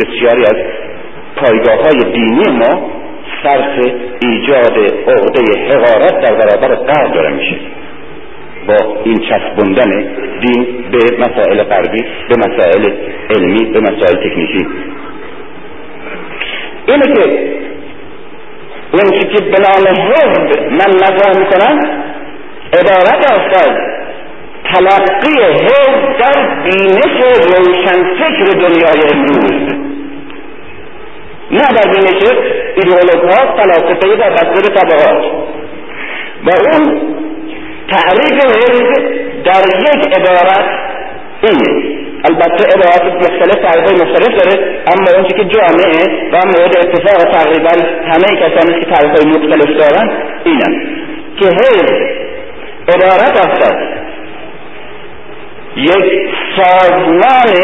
بسیاری از پایگاه های دینی ما صرف ایجاد عقده حقارت در برابر غرب داره میشه. با این چسبوندن دین به مسائل غربی به مسائل علمی به مسائل تکنیکی. اینه که اون که به نام من نظر می‌کنم عبارت است از تلقی حزب در بینش روشنفکر دنیای امروز. نه در بینش ایدئولوگ ها فلاسفه در دستور طبقات. و اون تعریف حزب در یک عبارت اینه. البته عبارات مختلف تعریف مختلف داره اما اون که جامعه و مورد اتفاق تقریبا همه کسانی که تعریف مختلف دارن اینن که حزب عبارت است یک سازمان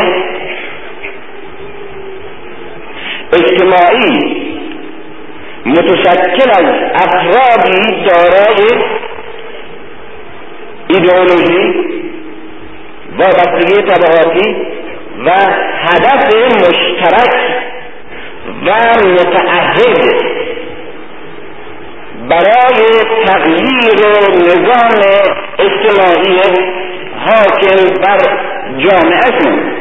اجتماعی متشکل از افرادی دارای ایدئولوژی وابستگی طبقاتی و هدف مشترک و متعهد برای تغییر نظام اجتماعی حاکم بر جامعهشون.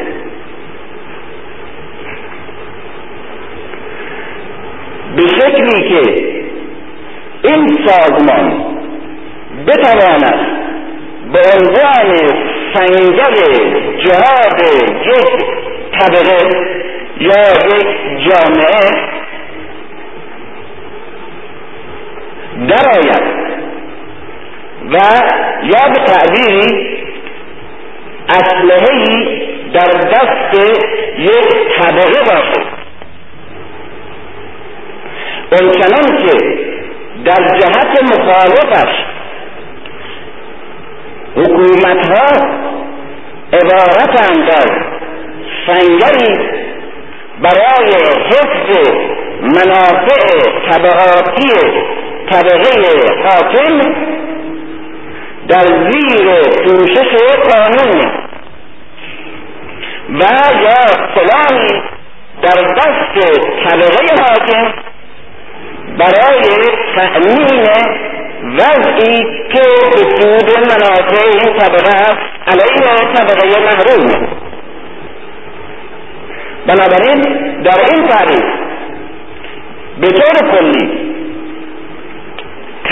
به شکلی که این سازمان بتواند به عنوان سنگر جهاد یک طبقه یا یک جامعه درآید و یا به تعبیری اسلحهای در دست یک طبقه باشد. اونچنان که در جهت مخالفش حکومت ها عبارتند از سنگری برای حفظ منافع طبقاتی طبقه حاکم در زیر پوشش قانون و یا فلانی در دست طبقه حاکم برای تأمین وضعی که به سود منافع این طبقه علیه طبقه محروم. بنابراین در این تعریف به طور کلی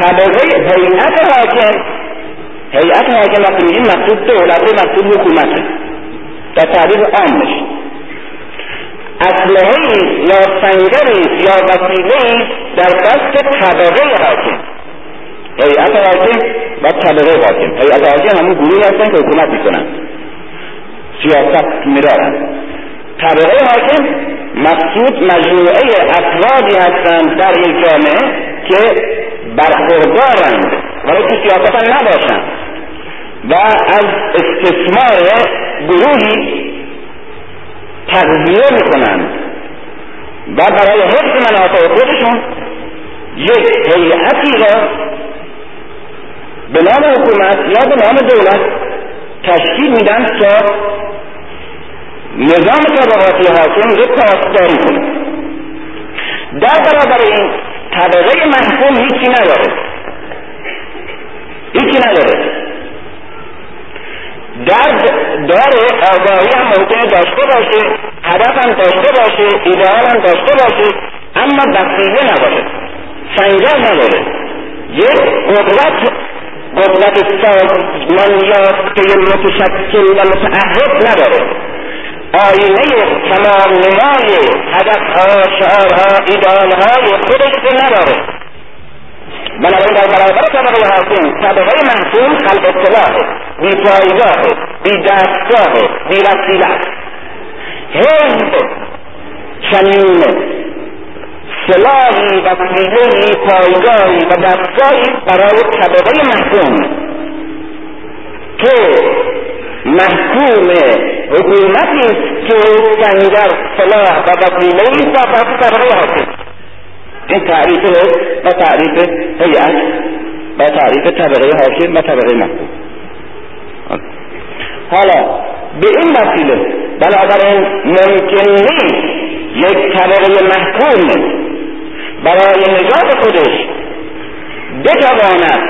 طبقه هیئت حاکم هیئت حاکم وقتی میگیم مقصود دولت مقصود حکومت. در تعریف عامش. اسلحه یا سنگری یا وسیله در دست طبقه حاکم. هیئت حاکم و طبقه حاکم. هیئت حاکم همون گروهی هستن که حکومت می‌کنن. سیاست میدارن. طبقه حاکم مقصود مجموعه افرادی هستند در یک جامعه که برخوردارند ولی تو سیاست هم نباشند و از استثمار گروهی تغذیه می‌کنند. و برای حفظ منافع خودشون یک هیئتی را به نام حکومت یا به نام دولت تشکیل میدن تا نظام طبقاتی حاکم رو پاسداری کنه. در برابر این طبقه محکوم هیچی نداره. هیچی نداره. درد داره آگاهی هم ممکنه داشته باشه هدف هم داشته باشه ایدئال هم داشته باشه اما وسیله نباشه سنگر نداره. یک قدرت قدرت سازمانیافته متشکل و متعهد نداره. آینه تمام نمای هدفها شعارها ایدالهای خودش نداره. بنابراین در برابر طبقه حاکم طبقه محکوم خلق اصطلاح بی پایگاه بی دستگاه بی وسیله حزب چنین سلاحی وسیلهای پایگاهی و دستگاهی برای طبقه محکوم که محکوم حکومتی است که سنگر سلاح و وسیلهای ساخت طبقه حاکم این تعریف و تعریف هیئت و تعریف طبقه حاکم و طبقه محکوم حالا به این وسیله بنابراین ممکن نیست طبقه محکوم برای نجات خودش بتواند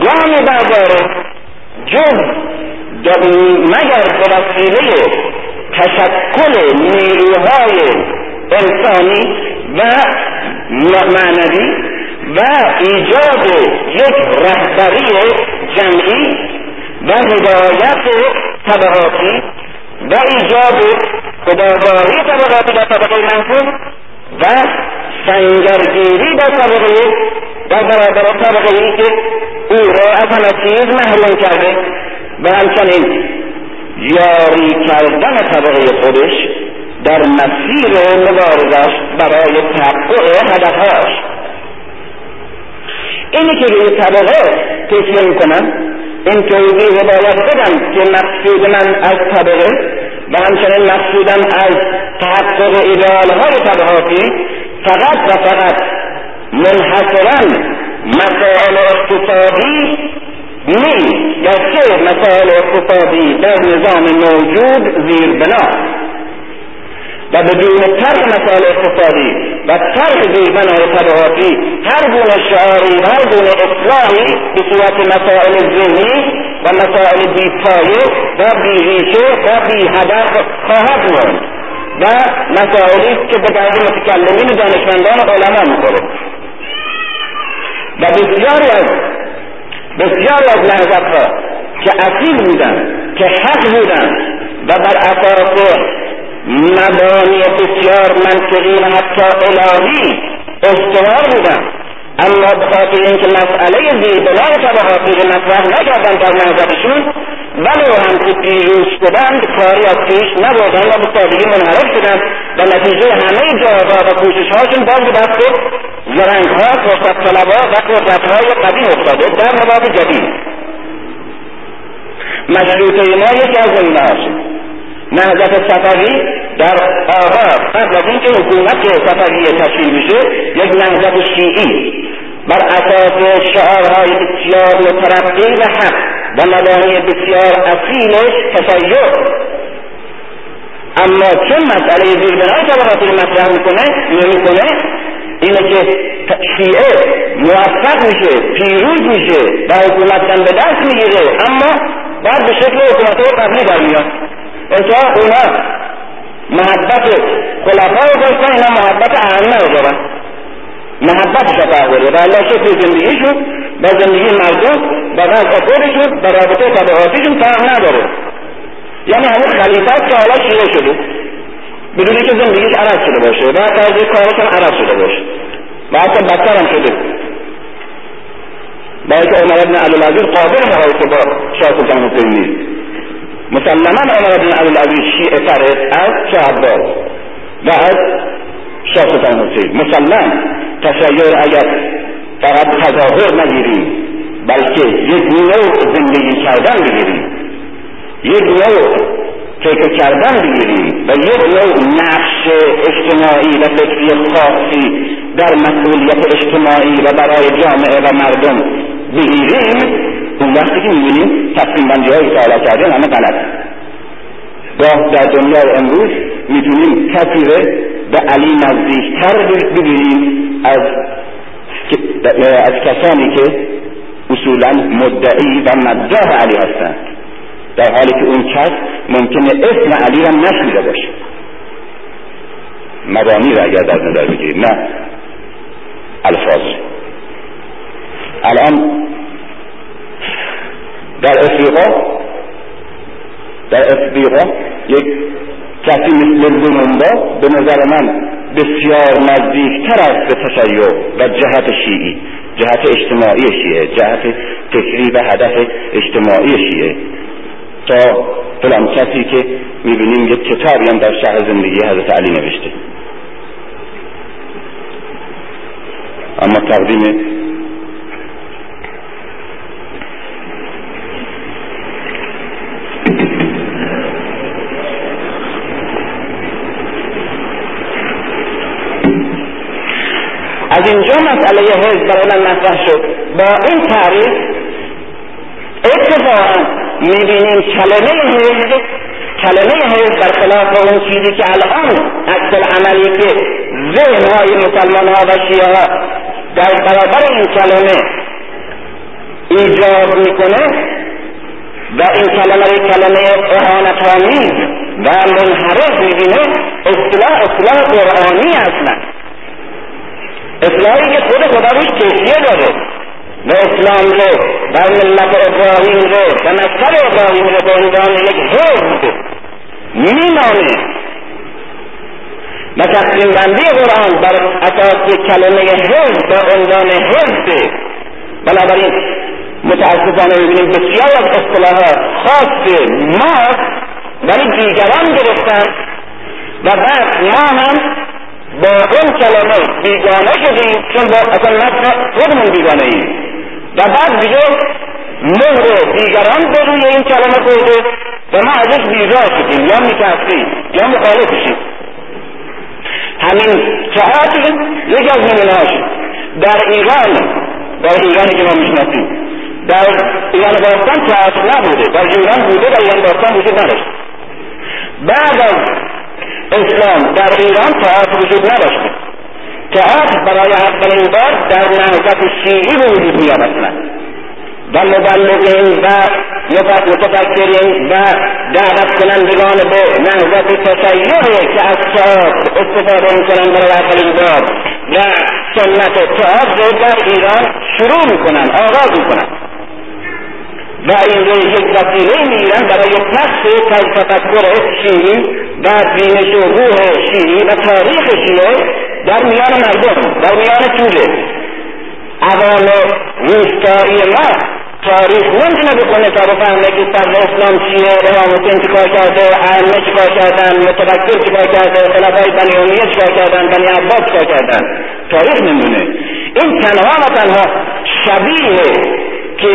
گامی برداره جز مگر به وسیله تشکل نیروهای انسانی و معنوی و ایجاد یک رهبری جمعی و هدایت طبقاتی و ایجاد خداگاهی طبقاتی در طبقه منفوظ و سنگرگیری در طبقه در برابر طبقه ای که او را از همه چیز محروم کرده و همچنین یاری کردن طبقه خودش در مسیر مبارزش برای تحقق هدفهاش. اینی که به این طبقه تکیه می‌کنم این توضیح باید بدم که مقصود من از طبقه و همچنین مقصودم از تحقق ایدال های طبقاتی فقط و فقط منحصرا مسائل اقتصادی نیست. گرچه مسائل اقتصادی؟ در نظام موجود زیر بنا و بدون طرح مسائل اقتصادی و طرح زیربنای طبقاتی هر گونه شعاری هر گونه اصلاحی به صورت مسائل ذهنی و مسائل بیپایه و بیریشه و بیهدف خواهد ماند و مسائلی که به درد متکلمین دانشمندان علما می‌خوره و بسیاری از بسیاری از نهضت ها که اصیل بودن که حق بودن و بر اساس مبانی بسیار منطقی و حتی الهی استوار بودن اما به خاطر اینکه مسئله زیربنای طبقاتی رو مطرح نکردن در نظرشون ولو هم که پیروز شدند کاری از پیش نبردن و به منحرف شدند و نتیجه همه جاها و کوشش هاشون باز به دست زرنگ ها فرصت طلبها و قدرت های قدیم افتاده در نبات جدید. مشروطه ما یکی از این نهضت صفوی در آغاز قبل از اینکه حکومت صفوی تشکیل بشه یک نهضت شیعی. بر اساس شعارهای بسیار مترقی و حق و مبانی بسیار اصیل تشیع. اما چون مسئله زیربنای طبقاتی رو مطرح می‌کنه نمی‌کنه اینه که شیعه موفق میشه پیروز میشه و حکومت به دست می‌گیره اما بعد به شکل حکومت قبلی در میاد انتها اونا محبت خلفا رو داشتن اینا محبت ائمه رو دارن محبتش تحوله و الله شکل زندگیشون با زندگی مردم و وضع خودشون و رابطه طبقاتیشون فرق نداره. یعنی همون خلیفت که حالا شیعه شده بدون که زندگیش عرض شده باشه و طرز کارش هم عرض شده باشه. و حتی بدتر هم شده. با اینکه عمر ابن عبدالعزیز قابل مقایسه با شاه سلطان حسین مسلما عمر بن عبدالعزیز شیعه تر از شاه و از شاه سلطان حسین. مسلما تشیع اگر فقط تظاهر نگیریم بلکه یک نوع زندگی کردن بگیریم یک نوع فکر کردن بگیریم و یک نوع نقش اجتماعی و فکری خاصی در مسئولیت اجتماعی و برای جامعه و مردم بگیریم اون وقتی که می‌بینیم تصمیم بندی های که حالا کردیم همه غلط. گاه در دنیای امروز می‌تونیم کسی به علی نزدیکتر بگیریم از از کسانی که اصولا مدعی و مداح علی هستند. در حالی که اون کس ممکنه اسم علی را نشنیده باشه. مبانی را اگر در نظر بگیریم. نه. الفاظ. الان در افریقا در افریقا یک کسی مثل لوموندا به نظر من بسیار نزدیکتر است به تشیع و جهت شیعی جهت اجتماعی شیعه جهت فکری و هدف اجتماعی شیعه. تا فلان کسی که می‌بینیم یک کتابی هم در شهر زندگی حضرت علی نوشته. اما تقدیم از اینجا مسئله حزب برای من مطرح شد. با این تعریف اتفاقا می‌بینیم کلمه حزب کلمه حزب برخلاف اون چیزی که الان عکس عملی که ذهن های مسلمان ها و شیعه ها در برابر این کلمه ایجاد می‌کنه و این کلمه رو کلمه احانتآمیز و منحرف می‌بینه اصلاح اصلاح قرآنی اصلا اصلاحی که خود خدا روش کشیه داره. و اسلام رو و ملت ابراهیم رو و مذهب ابراهیم رو به عنوان یک حزب مینامه و تقسیم بندی قرآن بر اساس کلمه حزب به عنوان حزب بنابراین متاسفانه ببینیم بسیار از اصطلاحات خاص ما ولی دیگران گرفتن و بعد ما هم با اون کلمه بیگانه شدیم چون با اصلا نفس خودمون بیگانه ایم و بعد دیگه مهر دیگران به روی این کلمه خورده و ما ازش بیزار شدیم. یا میترسیم یا مخالفشیم همین ساعتی یکی از نمونهاش در ایران در ایرانی که ما می‌شناسیم. در ایران باستان تئاتر نبوده. در ایران بوده در ایران باستان وجود نداشت. بعد از اسلام در ایران تئاتر وجود نداشته. تئاتر برای اولین بار در نهضت شیعی به وجود اصلا و مبلغین و متفکرین و دعوت کنندگان به نهضت تشیعه که از تئاتر استفاده می‌کنن برای اولین بار و سنت تئاتر رو در ایران شروع می‌کنن آغاز می‌کنن و این رو یک وسیله می‌گیرن برای پخش تفکر شیعی و بینش و روح شیعی و تاریخ شیعه در میان مردم در میان توده عوام روستایی ما تاریخ نمی‌تونه بکنه تا بفهمه که صدر اسلام چیه امام حسین چیکار کرده ائمه چیکار کردن متفکر چیکار کرده خلفای بنی امیه چیکار کردن بنی عباس چیکار کردن تاریخ نمی‌دونه این تنها و تنها شبیه که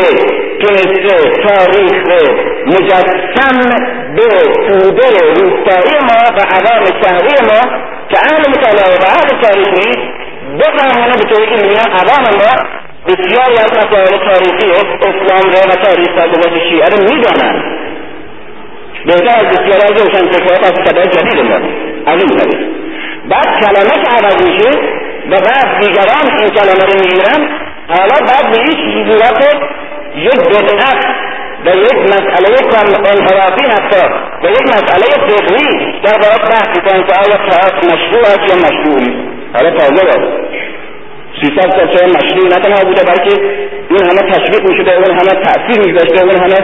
تونسته تاریخ مجسم به توده روستایی ما و عوام شهری ما که اهل مطالعه و اهل تاریخ نیست بفهمونه به طوری که می‌بینن عوام ما بسیاری از مسائل تاریخی اسلام رو و تاریخ تبلیغات شیعه رو می‌دانند. بهتر از بسیاری از روشن فکرات از صدای جدید ما. از این طریق بعد کلمه که عوض میشه و بعد دیگران این کلمه رو می‌گیرن حالا بعد به هیچ صورت یک بدعت و یک مسئله انحرافی حتی و یک مسئله فقهی در باید بحث می‌کنن که آیا تئاتر مشروع است یا مشروع نیست حالا تازه بود سیصد سال چه مشروع نه بوده بلکه این همه تشویق می‌شده اون همه تاثیر میگذاشته اون همه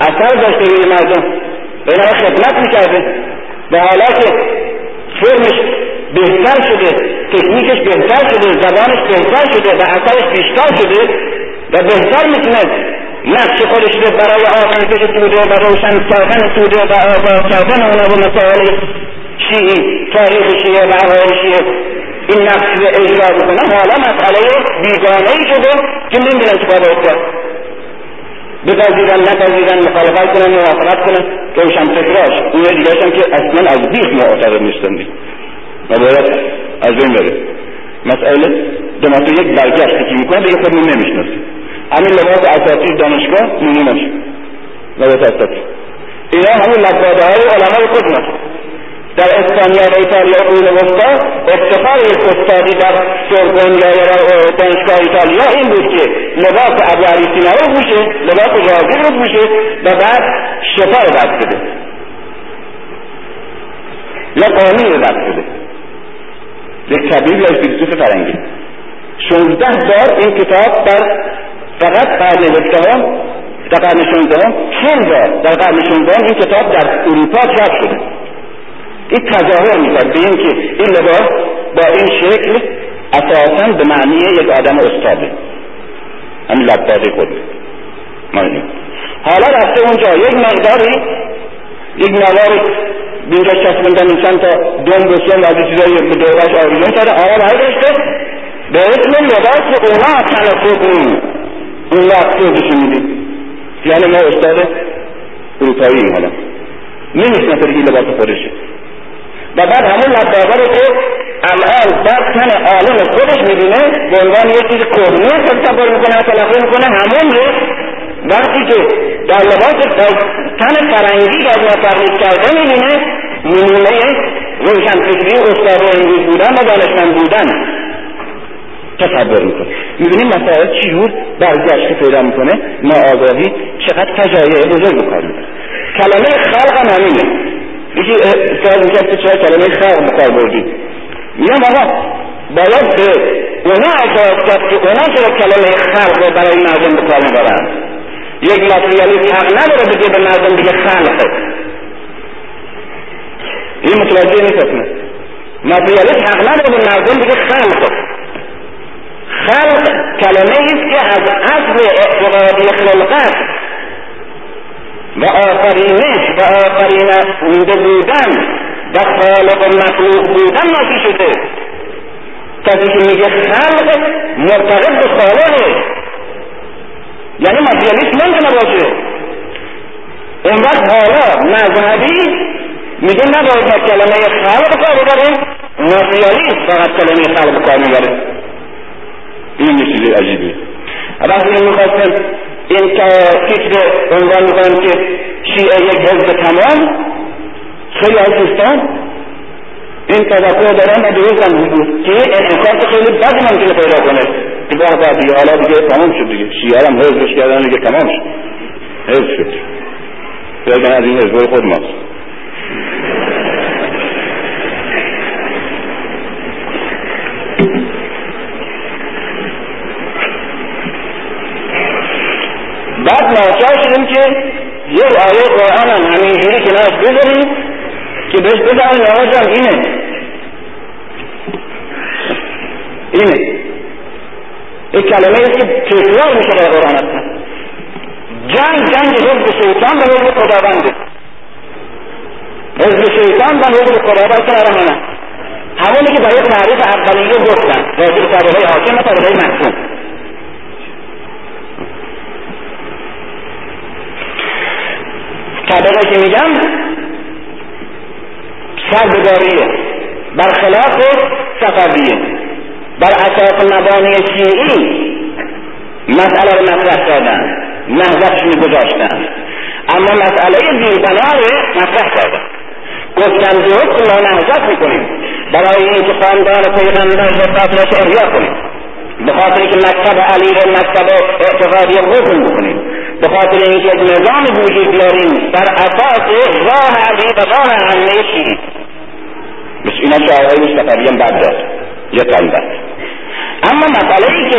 اثر داشته روی مردم. و این همه خدمت می‌کرده. و حالا که فرمش بهتر شده تکنیکش بهتر شده زبانش بهتر شده و اثرش بیشتر شده و بهتر می‌تونه نقش خودش رو برای آموزش توده و روشن ساختن توده و آزاد کردن اونا و مسائل شیعی تاریخ شیعه و احوال شیعه. این نقش رو اجرا بکنه حالا مسئله بیگانه ای شده که نمی‌دونن چه باید بکنن بپذیرن نپذیرن مخالفت کنن موافقت کنن. روشن فکراش اون دیگه که اصلا از بیخ معتقد نیستن. و باید از بین بره. مسئله دو یک برگشتی که می‌کنه دیگه خودمون نمی‌شناسیم. همین لباس اساتید دانشگاه نمونش لباس اساتید اینا همون لباده های علمای خود در اسپانیا و ایتالیا قرون وسطا افتخار یک استادی در سوربن یا دانشگاه ایتالیا این بود که لباس ابو علی سینا رو پوشه لباس رازی رو پوشه و بعد شفا رو دست بده. یا رو دست بده. یک طبیب یا فیلسوف فرنگی. شونزده بار این کتاب در فقط قرن هفدهم در قرن شانزدهم چند بار در قرن شانزدهم این کتاب در اروپا چاپ شده. این تظاهر می‌کرد به این که این لباس با این شکل اساسا به معنی یک آدم استاده. همین لباده خود. حالا رفته اونجا. یک مقداری یک نوار اینجا چسبوندن این چند تا دم و سم از چیزایی به دورش آویزون کرده آقا به اسم لباس اونا خود اون وقت خودشون میدیم یعنی ما استاد اروپایی حالا. نمی‌شناسه دیگه لباس خودشه و بعد همون لباقه رو که الان بعد تن عالم خودش می‌بینه به عنوان یه چیز کهنه تصور می‌کنه تلقی می‌کنه همون رو وقتی که در لباس تن فرنگی از ما تغییر کرده می‌بینه نمونه روشنفکری استاد امروز بودن و دانشمند بودن. تصور می‌کنه. می‌بینیم مسائل چجور برگشت پیدا می‌کنه؟ ناآگاهی چقدر فجایع بزرگ بکار می‌بره کلمه خلق هم همینه. یکی سوال می‌کرد که چرا کلمه خلق بکار بردی؟ میگم آقا باید به اونا اعتراض کرد که اونا چرا کلمه خلق رو برای مردم بکار می‌برن یک ماتریالیست حق نداره بگه به مردم دیگه خلقه این متوجه نیست ماتریالیست حق نداره به مردم دیگه خلقه خلق کلمه است که از اصل اعتقادی خلقت و آفرینش و آفریننده بودن و خالق و مخلوق بودن ناشی شده. کسی که میگه خلق مرتبط به خالقه. یعنی ماتریالیست نمی‌تونه باشه اون وقت حالا مذهبی میگه نباید ما کلمه خلق کار ببریم. ماتریالیست فقط کلمه خلق کار می‌بره. این یه چیز عجیبه وقتی این می‌خواستن این که فکر عنوان می‌کنن که شیعه یک حزب تمام خیلی از دوستان این تذکر دارن و درست بود که انعکاس خیلی بد ممکنه پیدا کنه. که بعد بعدی حالا دیگه تمام شد دیگه. شیعه هم حزبش کردن دیگه تمام شد. حزب شد. بگن از این حزب خود ماست. بعد ناچار شدیم که یک آیه قرآن هم همینجوری کنارش بذاریم که بهش بزنیم جان اینه. اینه. یک کلمه است که تکرار میشه در قرآن هستن جنگ جنگ حزب شیطان و حزب خداونده حزب شیطان و حزب خداوند همه همونی که برای تعریف اولیه گفتن. راجع به طبقه حاکم و طبقه محکوم. طبقه که میگم سربداریه. برخلاف صفویه بر اساس مبانی شیعی مسئله رو مطرح کردن نهضتش میگذاشتن اما مسئله زیربنا رو مطرح کردن. گفتن درست ما نهضت می‌کنیم. برای اینکه خاندان پیغمبر حفاظتش احیا کنیم. به خاطر که مکتب علی رو مکتب اعتقادی قسم بکنیم. به خاطر اینکه یک نظام وجود بیاریم بر اساس راه علی و راه همه شیعی. بس اینا شعرهای مصطفی بد داد. قلب بد اما مسئله ای که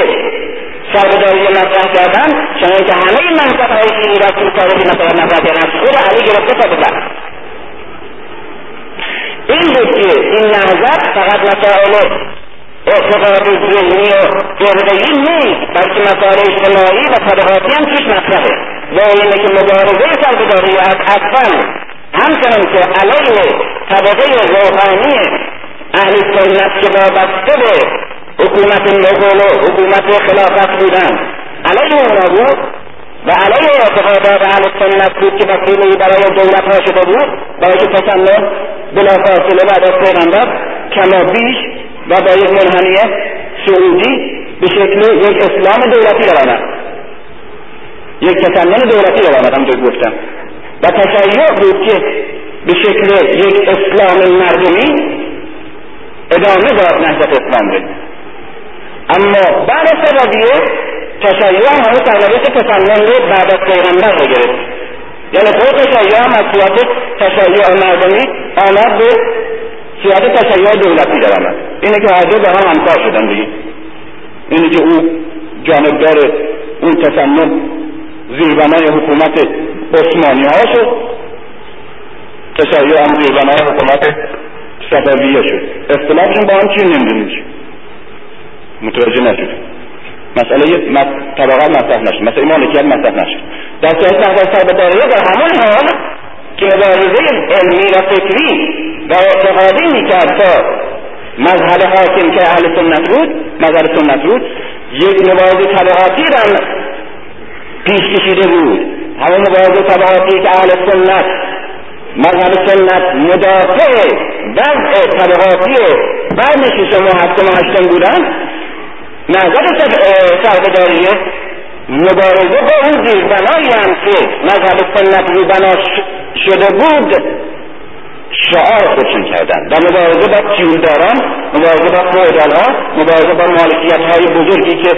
سربداری مطرح کردن چنان که همه منصب های شیعی را تو تاریخ مثلا مطرح کردن خود علی گرفته تا به این بود که این نهضت فقط مسائل اعتقاد ذهنی و فرقهای نیست بلکه مسائل اجتماعی و طبقاتی هم توش مطرحه. و اینه که مبارزه سربداری از اول همچنان که علیه طبقه روحانی اهل سنت که وابسته به حکومت مغول و حکومت خلافت بودن. علیه اونا بود و علیه اعتقادات اهل سنت بود که وسیلهای برای دولت ها شده بود برای که تسلط بلافاصله بعد از پیغمبر کما بیش و با یک منحنی سعودی به شکل یک اسلام دولتی روانه یک تسنن دولتی روانه همونطور گفتم. و تشیع بود که به شکل یک اسلام مردمی ادامه داد اسلام بود اما بعد از تبادیه تشیع هم همون سرنوشت تسنن بعد از پیغمبر رو گرفت. یعنی خود تشیع هم از صورت تشیع مردمی آمد به صورت تشیع دولتی در آمد. اینه که دو به هم همکار شدن دیگه. اینه که او جانبدار اون تسنن زیربنای حکومت عثمانی ها شد. تشیع هم زیربنای حکومت صفویه شد. اختلافشون با هم چی نمی‌دونیم متوجه نشد. مسئله طبقات مطرح نشد. مسئله مالکیت مطرح نشد. در صورت نهضت سربداریه در همون حال که مبارزه علمی و فکری و اعتقادی می‌کرد تا مذهب حاکم که اهل سنت بود مذهب سنت بود یک مبارزه طبقاتی را پیش کشیده بود. همون مبارزه طبقاتی که اهل سنت مذهب سنت مدافع وضع طبقاتی قرن ششم و هفتم و هشتم بودن. نهضت سربداریه مبارزه با اون زیربنایی هم که مذهب سنت رو بنا شده بود شعار خودشون کردن در مبارزه با تیولداران مبارزه با فودالها مبارزه با مالکیت های بزرگی که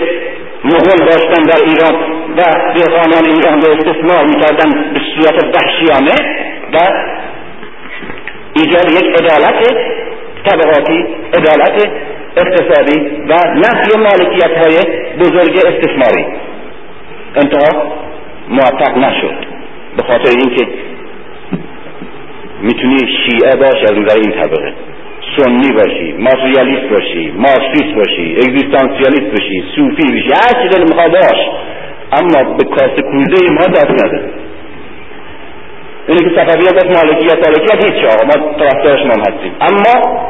مغول داشتن در ایران. و دهقانان ایران رو استثمار می‌کردن به صورت وحشیانه و ایجاد یک عدالت طبقاتی عدالت اقتصادی و نفی مالکیت های بزرگ استثماری انتها موفق نشد. به خاطر اینکه می‌تونی شیعه باش از نظر این طبقه. سنی باشی ماتریالیست باشی مارکسیست باشی اگزیستانسیالیست باشی صوفی باشی هر چی دل باش. اما به کاسه کوزه ما دست نده. اینه که صفویت از مالکیت مالکیت هیچ آقا ما طرفدار شما هستیم. اما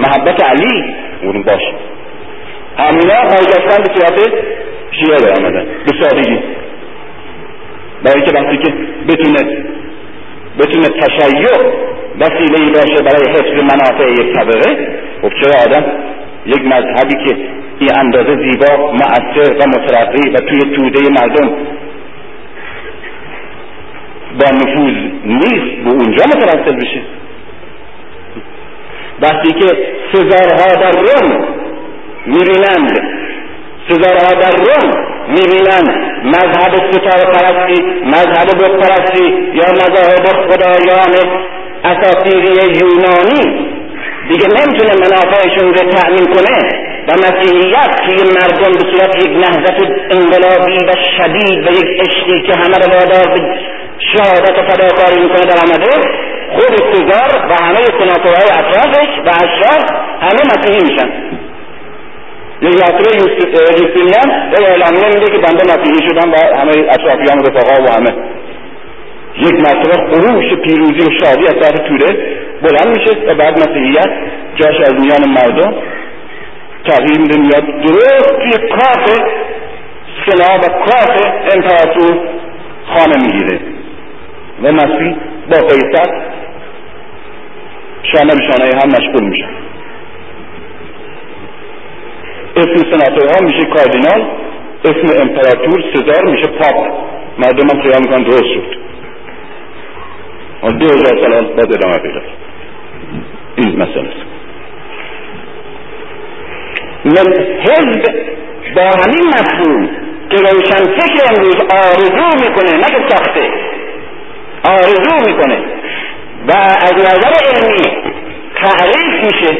محبت علی اون باشه همینا برگشتن به صورت شیعه در آمدن به سادگی. برای که وقتی که بتونه بتونه تشیع وسیله باشه برای حفظ منافع یک طبقه خب چرا آدم یک مذهبی که این اندازه زیبا مؤثر و مترقی و توی توده مردم. با نفوذ نیست به اونجا متوسل بشه. وقتی که سزارها در روم می‌بینند. سزارها در روم می‌بینند. مذهب ستاره پرستی مذهب بود پرستی یا مذاهب خدایان اساطیری یونانی. دیگه نمی‌تونه منافعشون رو تأمین کنه. و مسیحیت که مردم به صورت یک نهضت انقلابی و شدید و یک عشقی که همه رو وادار به شهادت و فداکاری می‌کنه در آمده خود سزار و همه سناتورهای اطرافش و اشراف همه مسیحی میشن. مرتبه یوستینیان یک اعلامیه میده که بنده مسیحی شدم و همه اطرافیان رفقا و همه. یک مرتبه خروش پیروزی و شادی از طرف توده بلند میشه و بعد مسیحیت جاش از میان مردم تغییر میاد درست توی کاف سنا و کاف امپراتور خانه می‌گیره. و مسیح با قیصر شانه به شانه هم مشغول میشن اسم سناتورها میشه کاردینال اسم امپراتور سزار میشه پاپ. مردم هم خیال می‌کنن درست شد. دو هزار سال بعد ادامه پیدا. این مسئله من حزب با همین مفهوم که روشن فکر امروز آرزو می‌کنه نه که ساخته. آرزو می‌کنه. و از نظر علمی تعریف میشه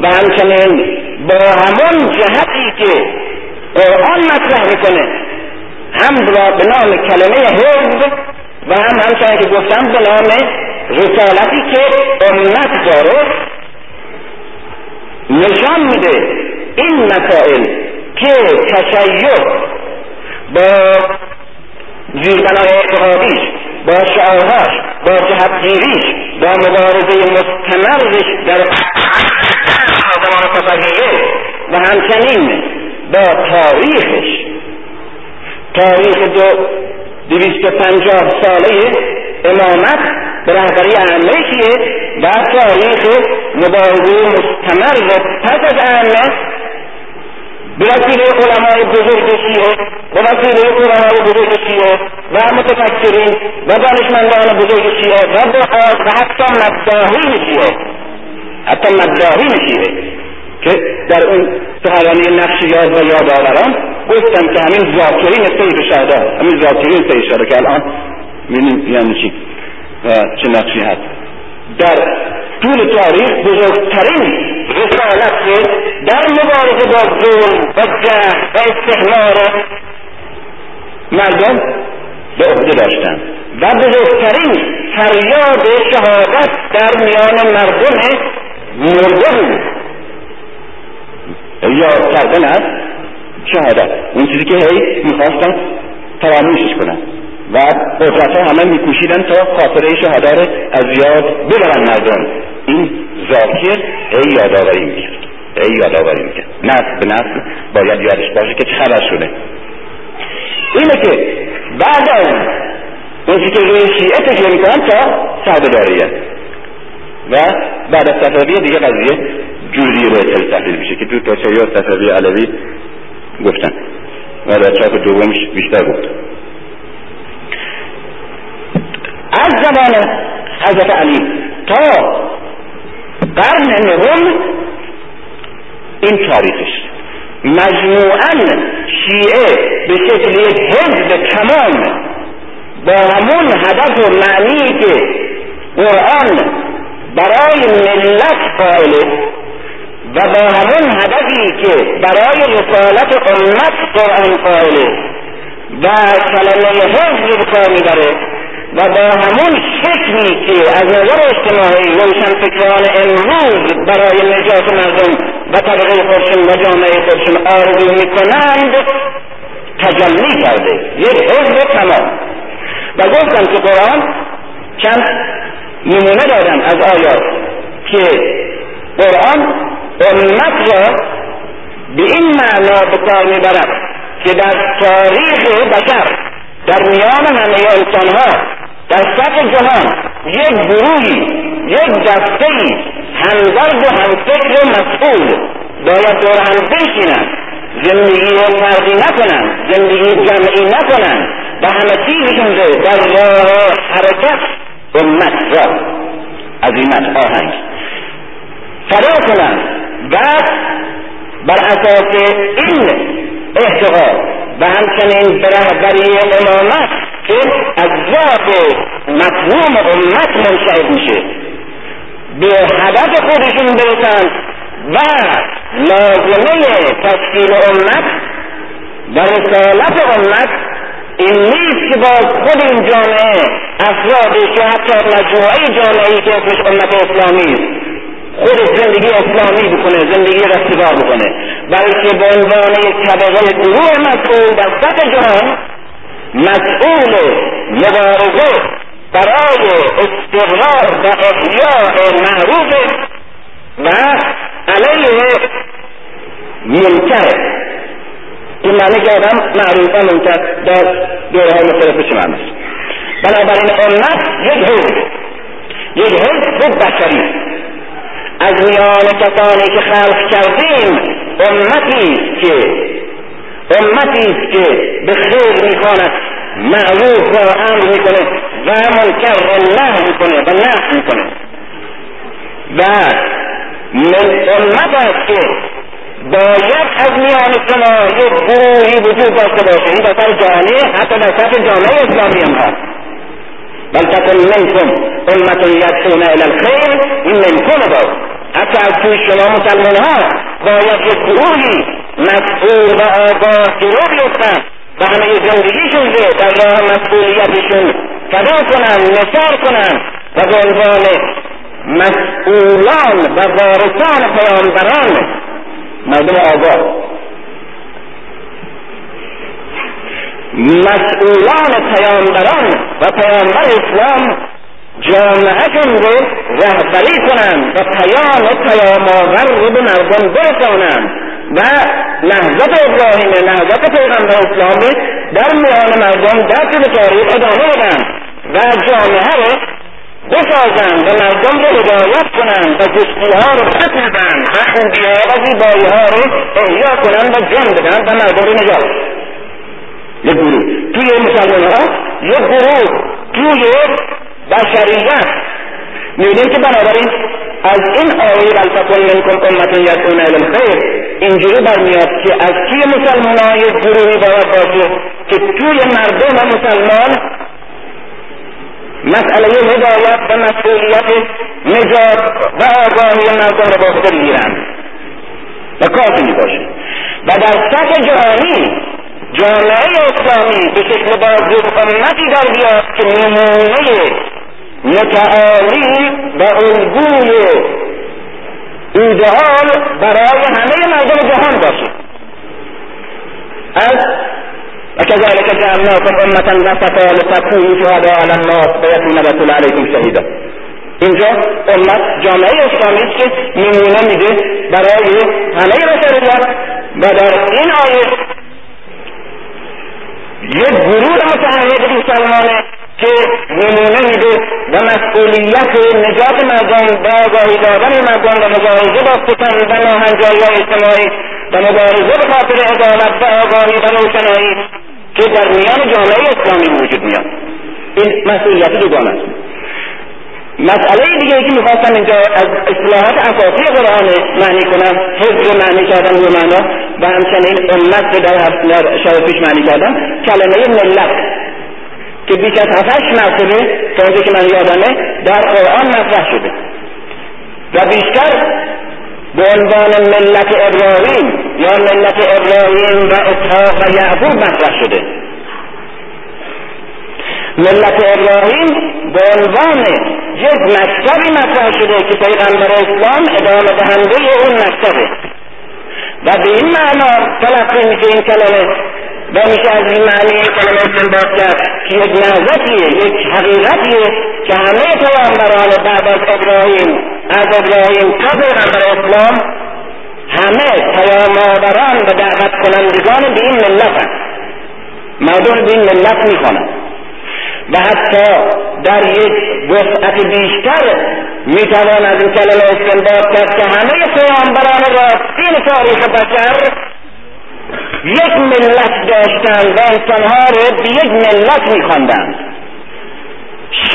و همچنین با همون جهتی که قرآن مطرح می‌کنه هم به نام کلمه حزب و هم همچنین که گفتم به نام رسالتی که امت داره نشان میده این مسائل که تشیع با زیربنای اعتقادیش با شعارهاش با جهتگیریش با مبارزه مستمرش در سازمان صفحیه و همچنین با تاریخش. تاریخ دو دویست پنجاه ساله امامت به رهبری ائمه کیه و تاریخ مبارزه مستمر پس از ائمه به وسیله علمای بزرگ شیعه به وسیله علمای بزرگ شیعه و متفکرین و دانشمندان بزرگ شیعه و دعات و حتی مداهین شیعه. حتی مداهین شیعه که در اون سخنرانی نقش یاد و یادآوران گفتم که همین ذاکرین سید شهدا همین ذاکرین سید شهدا که الان می‌بینیم یعنی چی؟ و چه نقشی هست. در طول تاریخ بزرگترین رسالت در مبارزه با ظلم و جهل و مردم به عهده داشتن و بزرگترین فریاد شهادت در میان مردم بود یاد کردن از شهادت. اون چیزی که هی می‌خواستن فراموشش کنن. و قدرت همه میکوشیدن تا خاطره شهدا از یاد ببرن مردم. این ذاکر ای یادآوری می‌کرد. ای یادآوری می‌کرد. نسل به نسل باید یادش باشه که چه خبر شده. اینه که بعد از اون که روی شیعه تکیه می‌کنن تا و بعد از صفویه دیگه قضیه جوری به تحلیل میشه که تو تشیع صفوی علوی گفتن. و در چاپ دومش بیشتر گفت. از زمان حضرت علی تا قرن نهم این تاریخش. مجموعا شیعه به شکل یک حزب تمام با همون هدف و معنی که قرآن برای ملت قائله و با همون هدفی که برای رسالت امت قرآن قائله و کلمه حزب به کار می‌بره. و با همون شکلی که از نظر اجتماعی روشن فکران امروز برای نجات مردم و طبقه خودشون و جامعه خودشون آرزو می‌کنند تجلی کرده. یک حزب تمام. و گفتم که قرآن چند نمونه دادم از آیات که قرآن امت را به این معنا به کار می‌برد که در تاریخ بشر در میان همه انسانها در سطح جهان یک گروهی یک دسته همدرد و همفکر مسئول. باید دور هم بشینند زندگی فردی نکنند زندگی جمعی نکنند و همه چیزشون رو در راه حرکت امت را عظیمت آهنگ. فدا کنند بعد بر اساس این احتقار و همچنین به رهبری امامت که از ذات مفهوم امت منشعب میشه. به هدف خودشون برسند و لازمه تشکیل امت و رسالت امت این نیست که با خود این جامعه افرادی که حتی مجموعه جامعه که اسمش امت اسلامی خود زندگی اسلامی بکنه زندگی رستگار بکنه بلکه به عنوان یک طبقه گروه مسئول در سطح جهان مسئول مبارزه برای استقرار و احیاء معروف و علیه منکر. این معنی که آدم معروف و منکر در دوره های مختلف معنی بنابراین امت یک حزب یک حزب بشری. از میان کسانی که خلق کردیم امتی است که امتی است که به خیر می‌خواند معروف را امر می‌کنه و منکر را نه می‌کنه و نه می‌کنه. و من امت است که باید از میان شما یک گروهی وجود داشته باشه. این در جامعه حتی در سطح جامعه اسلامی هم هست. بل تکن منکم امت یدعون الى الخیر این منکم باید حتی از توی شما مسلمان ها باید یک گروهی مسئول و آگاه جلو بیفتن و همه زندگیشون رو در راه مسئولیتشون فدا کنن نثار کنن و به عنوان مسئولان و وارثان پیامبران مردم آگاه. مسئولان پیامبران و پیامبر اسلام جامعهشون رو رهبری کنند و پیام پیام آور رو به مردم برسانند و نهضت ابراهیم نهضت پیغمبر اسلامی در میان مردم در طول تاریخ ادامه بدن و جامعه رو بسازند و مردم رو هدایت کنند و جستیها رو بسازند و خوبیها و زیباییها رو احیا کنند و جان بدن و مردم رو نجات یک گروه. توی مسلمان ها یک گروه. توی بشریت. می‌بینیم که بنابراین از این آیه بلتکن منکم امت یدعون الی الخیر. اینجوری برمیاد که از توی مسلمان ها یک گروهی باید باشه که توی مردم مسلمان مسئله هدایت و مسئولیت نجات و آگاهی مردم را با خود گیرند و کافی باشه. و در سطح جهانی جامعه اسلامی به شکل بازدید امتی در بیاد که نمونه متعالی و الگوی ایدئال برای همه مردم جهان باشه از وكذلك جعلناكم أمة وسطا لتكونوا شهداء على الناس ويكون الرسول عليكم شهيدا اینجا امت جامعه اسلامی است که نمونه میده برای همه بشریت و در این آیه یک گروه متعهد مسلمانه که نمونه میده و مسئولیت نجات مردم و آگاهی دادن مردم و مبارزه با فتن و ناهنجاری اجتماعی و مبارزه به خاطر عدالت و آگاهی و روشنایی که در میان جامعه اسلامی وجود میاد. این مسئولیت دوگانه است. مسئله دیگه که می‌خواستم اینجا از اصلاحات اساسی قرآن معنی کنم حفظ معنی کردم رو معنا و همچنین امت در شب پیش معنی کردم کلمه ملت. که بیش از هفتش مرتبه تا که من یادمه در قرآن مطرح شده. و بیشتر به عنوان ملت ابراهیم یا ملت ابراهیم و اسحاق و یعقوب مطرح شده. ملت ابراهیم به عنوان یک مکتبی مطرح شده که پیغمبر اسلام ادامه دهنده اون مکتبه. و به این معنا تلقی میشه این کلمه و میشه از این معنی کلمه استنباط کرد که یک نهضتیه یک حقیقتیه که همه پیامبران بعد از ابراهیم از ابراهیم تا پیغمبر اسلام همه پیامآوران و دعوت کنندگان به این ملت مردم به این ملت می‌خوانند. و حتی در یک وسعت بیشتر می‌توان از این کلمه استنباط کرد که همه پیامبران راستین تاریخ بشر یک ملت داشتند و انسانها رو به یک ملت میخواندند.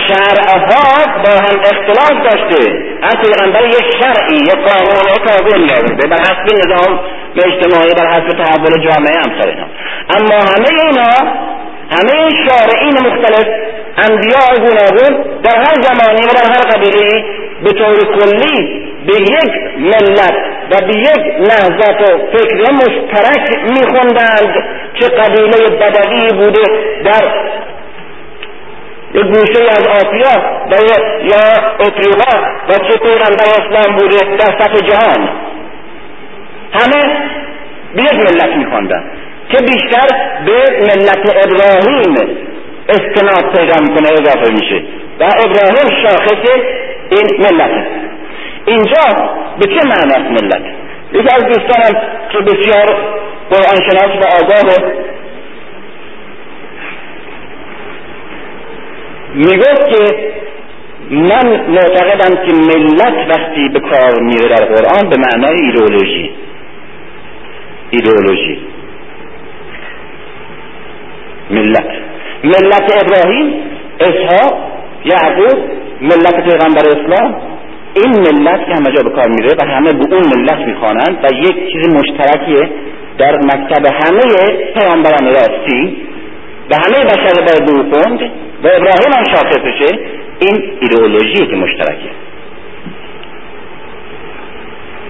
شرعها با هم اختلاف داشته. از پیغمبر یک شرعی یک قانون یک قانون آورده بر حسب نظام اجتماعی بر حسب تحول جامعه امثال اینا اما همه اینا همه شارعین مختلف انبیاء گوناگون در هر زمانی و در هر قبیله به طور کلی به یک ملت و به یک نهضت و فکر مشترک میخوندند چه قبیله بدوی بوده در یک گوشه از آسیا و یا افریقا و چه پیغمبر اسلام بوده در سطح جهان. همه به یک ملت میخواندند که بیشتر به ملت ابراهیم استناد پیدا می‌کنه اضافه میشه. و ابراهیم شاخص این ملت اینجا به چه معنی ملت؟ یکی از دوستانم که بسیار قرآن شناس و آگاه می‌گفت که من معتقدم که ملت وقتی به کار میره در قرآن به معنای ایدئولوژی. ایدئولوژی. ملت. ملت ابراهیم اسحاق یعقوب ملت پیغمبر اسلام این ملت که همه جا به کار میره و همه به اون ملت می‌خوانند و یک چیز مشترکیه در مکتب همه پیامبران راستی و همه بشر باید به خوند و ابراهیم هم شاخصشه این ایدئولوژی که مشترکه.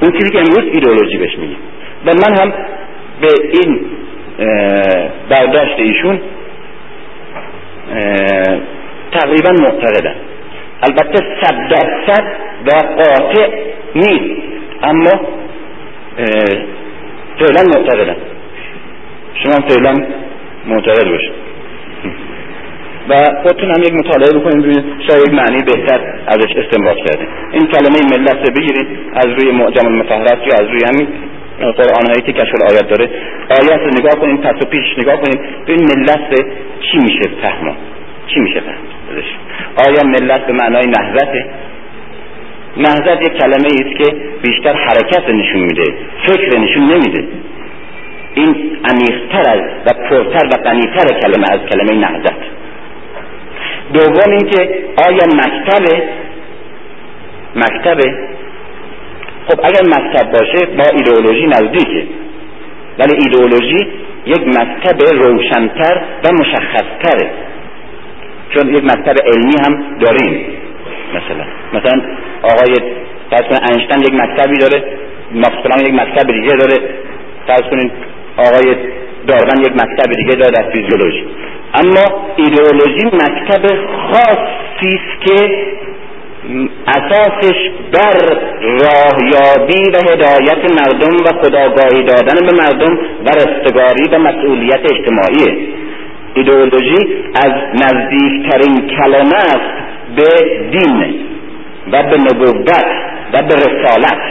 اون چیزی که امروز ایدئولوژی بهش میگیم. و من هم به این برداشت ایشون تقریبا معتقدم. البته صد درصد و قاطع نیست اما فعلا معتقدم. شما فعلا معتقد باشید. و خودتون هم یک مطالعه بکنید روی شاید معنی بهتر ازش استنباط کردیم این کلمه ملت رو بگیرید از روی معجم المفهرت یا از روی همین قرآن هایی که کشف آیات داره. آیات رو نگاه کنید پس و پیش نگاه کنید. این ملت چی میشه فهمه چی میشه فهم آیا ملت به معنای نهضته نهضت یک کلمه است که بیشتر حرکت نشون میده فکر نشون نمیده. این عمیقتر از و پرتر و غنیتر کلمه از کلمه نهضت. دوم اینکه آیا مکتب مکتب خب اگر مکتب باشه با ایدئولوژی نزدیکه. ولی ایدئولوژی یک مکتب روشنتر و مشخصتره. چون یک مکتب علمی هم داریم مثلا. مثلا آقای فرض انشتن یک مکتبی داره ماکس یک مکتب دیگه داره. فرض کنید آقای داروین یک مکتب دیگه داره در فیزیولوژی. اما ایدئولوژی مکتب خاصی است که اساسش بر راهیابی و هدایت مردم و خداگاهی دادن به مردم و رستگاری و مسئولیت اجتماعیه. ایدئولوژی از نزدیکترین کلمه است به دین و به نبوت و به رسالت.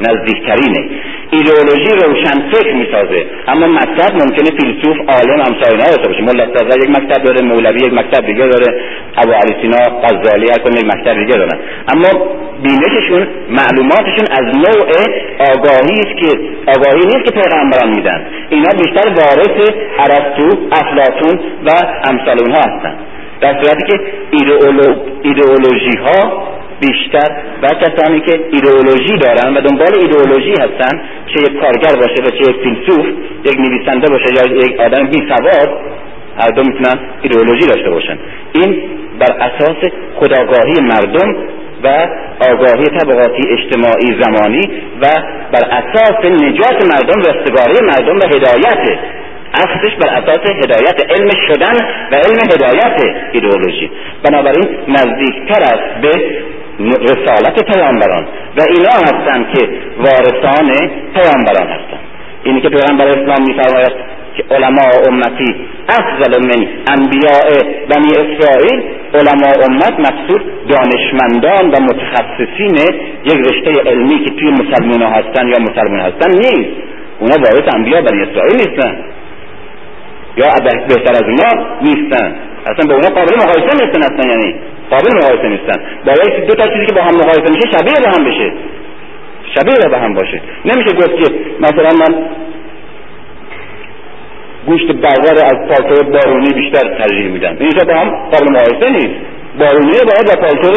نزدیکترینه. ایدئولوژی روشن فکر می‌سازه. اما مکتب ممکنه فیلسوف عالم همسایه داشته باشه. ملا یک مکتب داره مولوی یک مکتب دیگه داره ابو علی سینا غزالی هر یک مکتب دیگه دارن. اما بینششون معلوماتشون از نوع آگاهی است که آگاهی نیست که پیغمبران میدن. اینا بیشتر وارث ارسطو افلاطون و امثال اونها هستن. در صورتی که ایدئولوژی ها بیشتر و کسانی که ایدئولوژی دارن و دنبال ایدئولوژی هستن چه یک کارگر باشه و چه یک فیلسوف یک نویسنده باشه یا یک آدم بی سواد هر دو می‌تونن ایدئولوژی داشته باشن. این بر اساس خداگاهی مردم و آگاهی طبقاتی اجتماعی زمانی و بر اساس نجات مردم و استگاری مردم و هدایت. اصلش بر اساس هدایت علم شدن و علم هدایت ایدئولوژی. بنابراین نزدیکتر است به رسالت پیامبران. و اینا هستند که وارثان پیامبران هستند اینی که پیغمبر اسلام میفرماید که علماء امتی افضل من انبیاء بنی اسرائیل. علماء امت مقصود دانشمندان و متخصصین یک رشته علمی که توی مسلمان هستن یا مسلمان هستن نیست. اونا وارث انبیاء بنی اسرائیل نیستن. یا بهتر از اونا نیستن. اصلا به اونا قابل مقایسه نیستن اصلا یعنی. قابل مقایسه نیستن. باید دو تا چیزی که با هم مقایسه میشه شبیه به هم بشه. شبیه به هم باشه. نمیشه گفت که مثلا من گوشت برور از پالتو بارونی بیشتر ترجیح میدم. این با هم قابل مقایسه نیست. بارونی باید با پالتو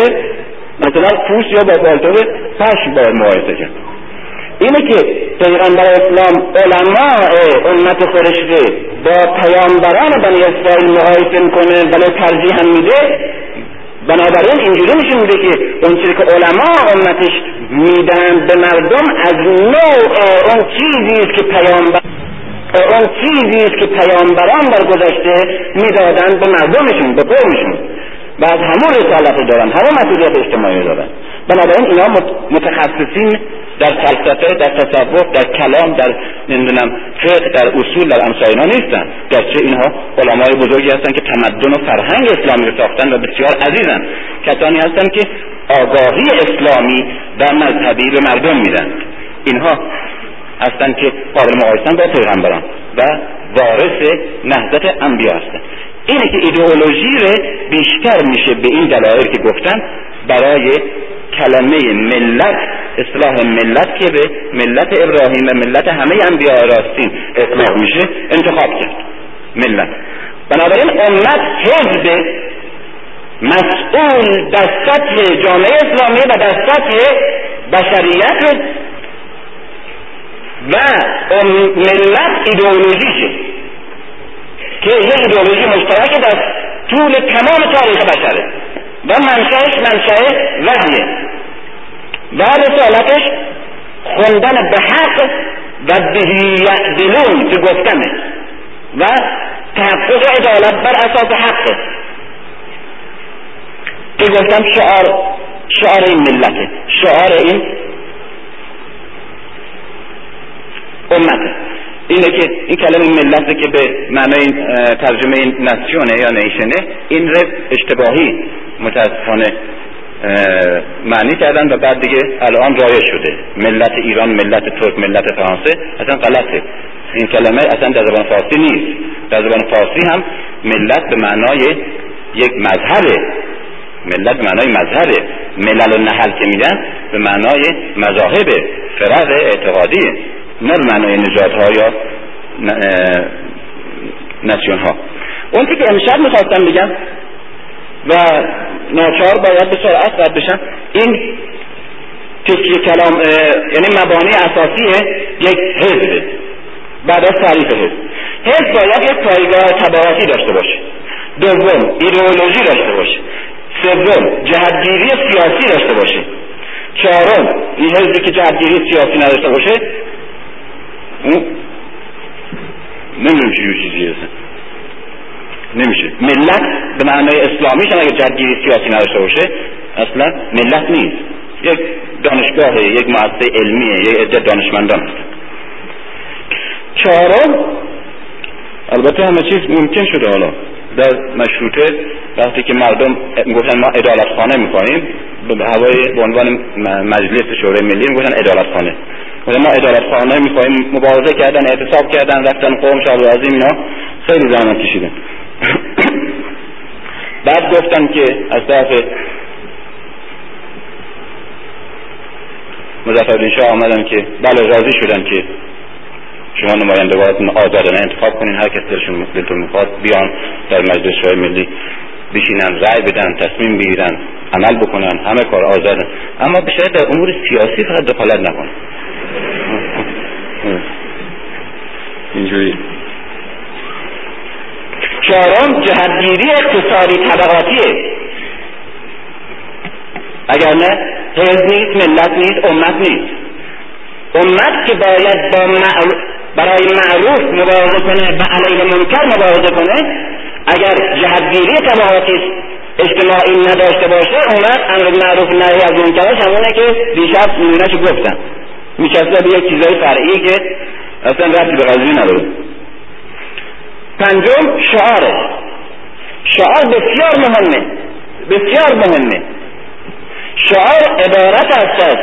مثلا پوست یا با پالتو پشم باید مقایسه کرد. اینه که پیغمبر اسلام علماء امت خودش با پیامبران بنی اسرائیل مقایسه می‌کنه ولی ترجیح میده. بنابراین اینجوری میشه میده که اون که علما امتش میدن به مردم از نوع اون چیزی است که پیامبر اون چیزی است که پیامبران در گذشته می‌دادن به مردمشون به قومشون. و از همون رسالت دارن همون مسئولیت اجتماعی دارن. بنابراین اینا متخصصین در فلسفه در تصوف در کلام در نمی‌دونم فقه در اصول در امثال اینا نیستن. گرچه اینها علمای بزرگی هستن که تمدن و فرهنگ اسلامی رو ساختن و بسیار عزیزن. کسانی هستن که آگاهی اسلامی و مذهبی به مردم میدن. اینها هستن که قابل مقایسن با پیغمبران و وارث نهضت انبیا هستن. اینه که ایدئولوژی رو بیشتر میشه به این دلایل که گفتن برای کلمه ملت اصلاح ملت که به ملت ابراهیم و ملت همه انبیاء راستین اطلاق میشه انتخاب کرد. ملت. بنابراین امت حزب مسئول در سطح جامعه اسلامی و در سطح بشریت و ملت ایدئولوژیشه که یه ایدئولوژی مشترک در طول تمام تاریخ بشره. و منشأش منشأ وحیه. و رسالتش خوندن به حق و بهی یعدلون که گفتمه و تحقق عدالت بر اساس حقه. که گفتم شعار شعار این ملته شعار این امته اینه که این کلمه ملت که به معنای ترجمه نسیونه یا نیشنه این رب اشتباهی. متاسفانه معنی کردن و بعد دیگه الان رایج شده. ملت ایران ملت ترک ملت فرانسه اصلا غلطه. این کلمه اصلا در زبان فارسی نیست. در زبان فارسی هم ملت به معنای یک مذهبه ملت به معنای مذهبه ملل و نحل که میگن به معنای مذاهب فرق اعتقادیه نه به معنای نجات ها یا نسیون ها اون که امشب می‌خواستم بگم و ناچار باید به سرعت رد بشن این تکیه کلام یعنی مبانی اساسی یک حزب بعد از تعریف حزب. حزب باید یک پایگاه تبعاتی داشته باشه. دوم ایدئولوژی داشته باشه. سوم جهتگیری سیاسی داشته باشه. چهارم این حزبی که جهتگیری سیاسی نداشته باشه نمی‌دونم چیزی هست نمیشه. ملت به معنای اسلامیش هم اگر جدگیری سیاسی نداشته باشه اصلا ملت نیست. یک دانشگاه یک مؤسسه علمیه یک عده دانشمندان. هست چهارم البته همه چیز ممکن شده حالا. در مشروطه وقتی که مردم می‌گفتن ما ادالت خانه می‌کنیم به هوای به عنوان مجلس شورای ملی می‌گفتن ادالت خانه ما ادالت خانه می‌خواهیم مبارزه کردن اعتصاب کردن رفتن قوم شاه عظیم اینا. خیلی زحمت کشیدن. بعد گفتن که از طرف مظفرالدین شاه آمدن که بله راضی شدن که شما نمایندگانتون آزادانه انتخاب کنین هر کس دلشون دلتون می‌خواد بیان در مجلس شورای ملی بشینن رأی بدن تصمیم بگیرن عمل بکنن همه کار آزادن اما بیشتر در امور سیاسی فقط دخالت نکنن اینجوری. چهارم جهتگیری اقتصادی طبقاتیه. اگر نه حزب نیست ملت نیست امت نیست. امت که باید با برای معروف مبارزه کنه و علیه منکر مبارزه کنه اگر جهتگیری طبقاتی اجتماعی نداشته باشه امت امر معروف نهی از منکرش همونه که دیشب نمونهش گفتم میچسته به یک چیزای فرعی که اصلا ربطی به قضیه نداره. پنجم شعاره. شعار بسیار مهمه. بسیار مهمه. شعار عبارت است از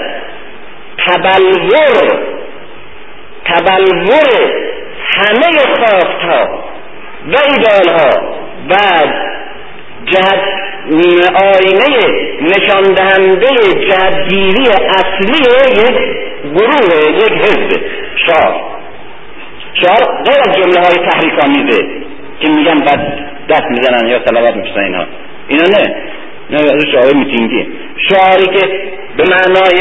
تبلور. تبلور همه خواستها و ایدالها و جهت آینه نشان دهنده جهتگیری اصلی یک گروه یک حزب. شعار. شعار غیر از جمله های تحریک که میگن بعد دست می‌زنن یا سلامت میشن اینها اینا نه. نه از شعار میتینگی. شعاری که به معنای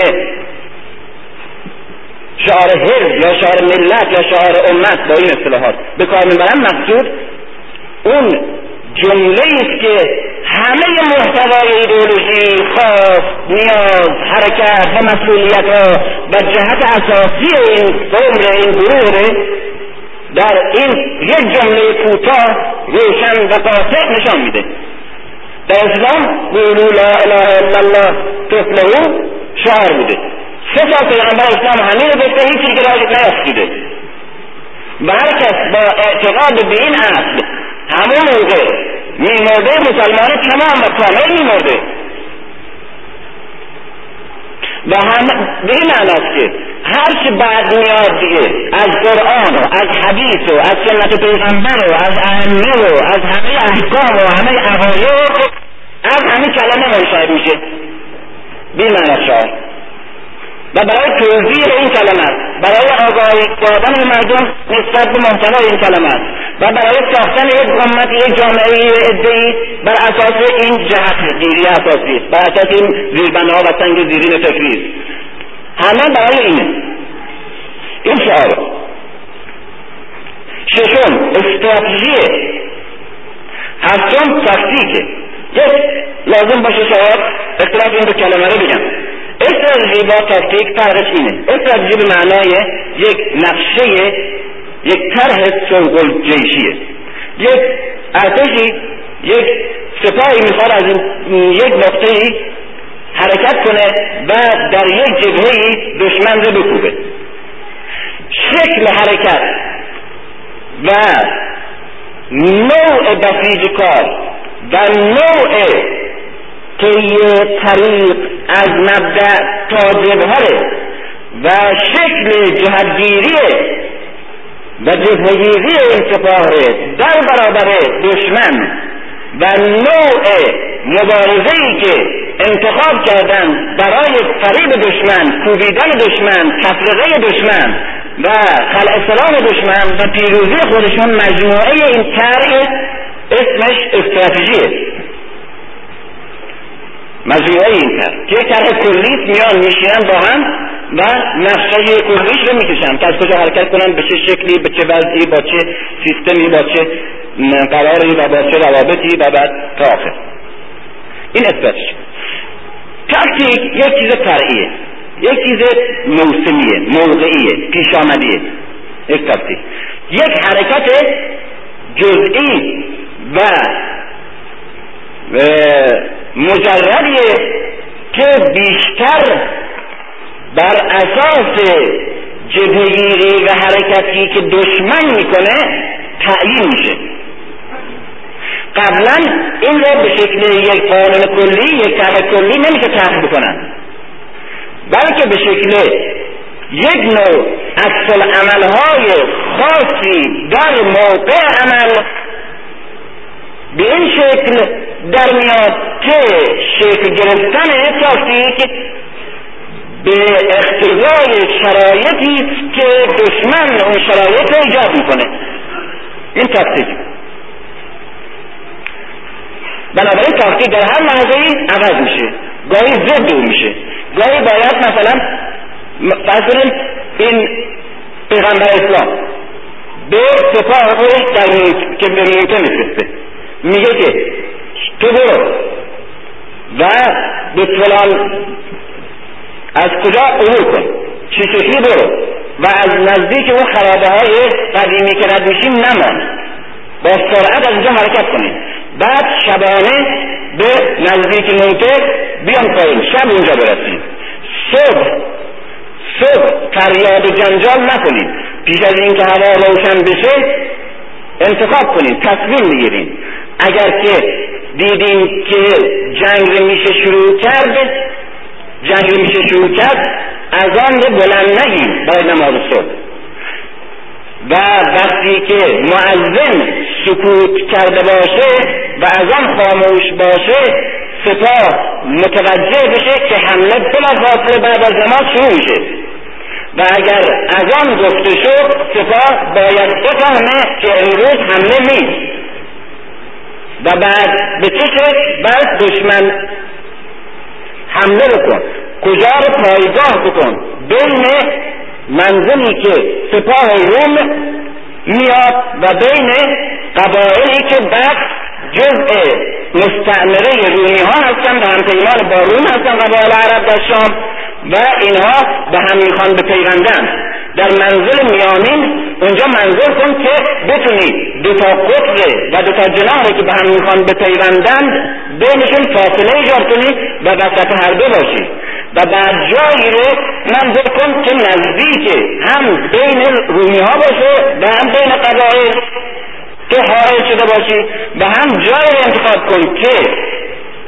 شعار حزب یا شعار ملت یا شعار امت با این اصطلاحات به کار می‌برن مقصود اون جمله است که همه محتوای ایدئولوژی خواست نیاز حرکت و مسئولیت ها و جهت اساسی این عمر این گروه در این یک جمله کوتاه روشن و قاطع نشان میده. در اسلام قولو لا اله الا الله تفلحو شعار بوده سه تا پیغمبر اسلام همین رو گفته هیچی که راجع و هر کس با اعتقاد به این اصل همون موقع میمرده مسلمان تمام و کامل میمرده. و هم به این معناست که هر چه بعد میاد دیگه از قرآن و از حدیث و از سنت پیغمبر و از ائمه و از همه احکام و همه عقاید از همین کلمه منشأ میشه. این معنی و برای توضیح این کلمه برای آگاهی دادن مردم نسبت به محتوای این کلمه و برای ساختن یک امت یک جامعه ادعی بر اساس این جهت گیری اساسی است. بر اساس این زیربنها و سنگ زیرین فکری همه برای اینه. این شعار ششم استراتژی. هفتم تکتیکه یک لازم باشه شاید اختلاف این دو کلمه رو بگم. استراتژی با تاکتیک فرقش اینه. استراتژی به معنای یک نقشه یک طرح سوق جیشیه یک ارتشی یک سپاهی می‌خواد از یک نقطه حرکت کنه و در یک جبهه دشمن رو بکوبه. شکل حرکت و نوع بسیج کار و نوع طی طریق از مبدع تا جبهره و شکل جهتگیری و جبهگیری این سپاهه در برابر دشمن و نوع مبارزه ای که انتخاب کردن برای فریب دشمن کوبیدن دشمن تفرقه دشمن و خلع سلام دشمن و پیروزی خودشون مجموعه این طرح اسمش استراتژیه مجموعه این تر که یک طرح کلیت میان میشینن با هم و نقشه کلیش رو می‌کشن. که از کجا حرکت کنن؟ به چه شکلی؟ به چه وضعی؟ با چه سیستمی؟ با چه قراری؟ و با چه روابطی؟ و بعد تا آخر. این اثباتش تاکتیک یک چیز فرعیه یک چیز موسمیه موقعیه پیش آمدیه یک تاکتیک یک حرکت جزئی و مجردیه که بیشتر بر اساس جبهگیری و حرکتی که دشمن می‌کنه تعیین میشه. قبلا این را به شکل یک قانون کلی یک طرح کلی نمیشه طرح بکنن. بلکه به شکل یک نوع عکس عملهای خاصی در موقع عمل به این شکل در میاد که شکل گرفتن تاکتیک به اقتضای شرایطی که دشمن اون شرایط رو ایجاد می‌کنه. این تاکتیک بنابراین تاکتیک در هر لحظه عوض میشه. گاهی ضد او میشه. گاهی باید مثلا فرض این پیغمبر اسلام به سپاه خودش در که به موته میفرسته میگه که تو برو و به فلان از کجا عبور کن؟ چه شکلی برو و از نزدیک اون خرابه های قدیمی که رد میشیم نمان. با سرعت از اینجا حرکت کنید بعد شبانه به نزدیک موته بیان پایین. شب اونجا برسید صبح. صبح فریاد و جنجال نکنید. پیش از اینکه هوا روشن بشه انتخاب کنید. تصمیم بگیرید اگر که دیدیم که جنگ میشه شروع کرد جنگ میشه شروع کرد از آن بلند نگیم برای نماز صبح. و وقتی که معظم سکوت کرده باشه و از آن خاموش باشه سپاه متوجه بشه که حمله بلا فاصله بعد از نماز شروع میشه. و اگر از آن گفته شد سپاه باید بفهمه که امروز حمله نیست. و بعد به چه بعد دشمن حمله بکن. کجا رو پایگاه بکن. بین منزلی که سپاه روم میاد و بین قبایلی که بعد جزء مستعمره رومی ها هستن و همپیمان با روم هستن قبایل عرب در شام و اینها به هم می‌خوان به پیوندن. در منزل میامین اونجا منظور کن که بتونی دو تا قطر و دو تا جناحی که به هم می‌خوان به پیوندن بینشون فاصله ایجاد کنی و وسط هر دو باشی. و بعد جایی رو منظور کن که نزدیک هم بین رومی ها باشه و هم بین قبایل که حائل شده باشی و هم جایی رو انتخاب کن که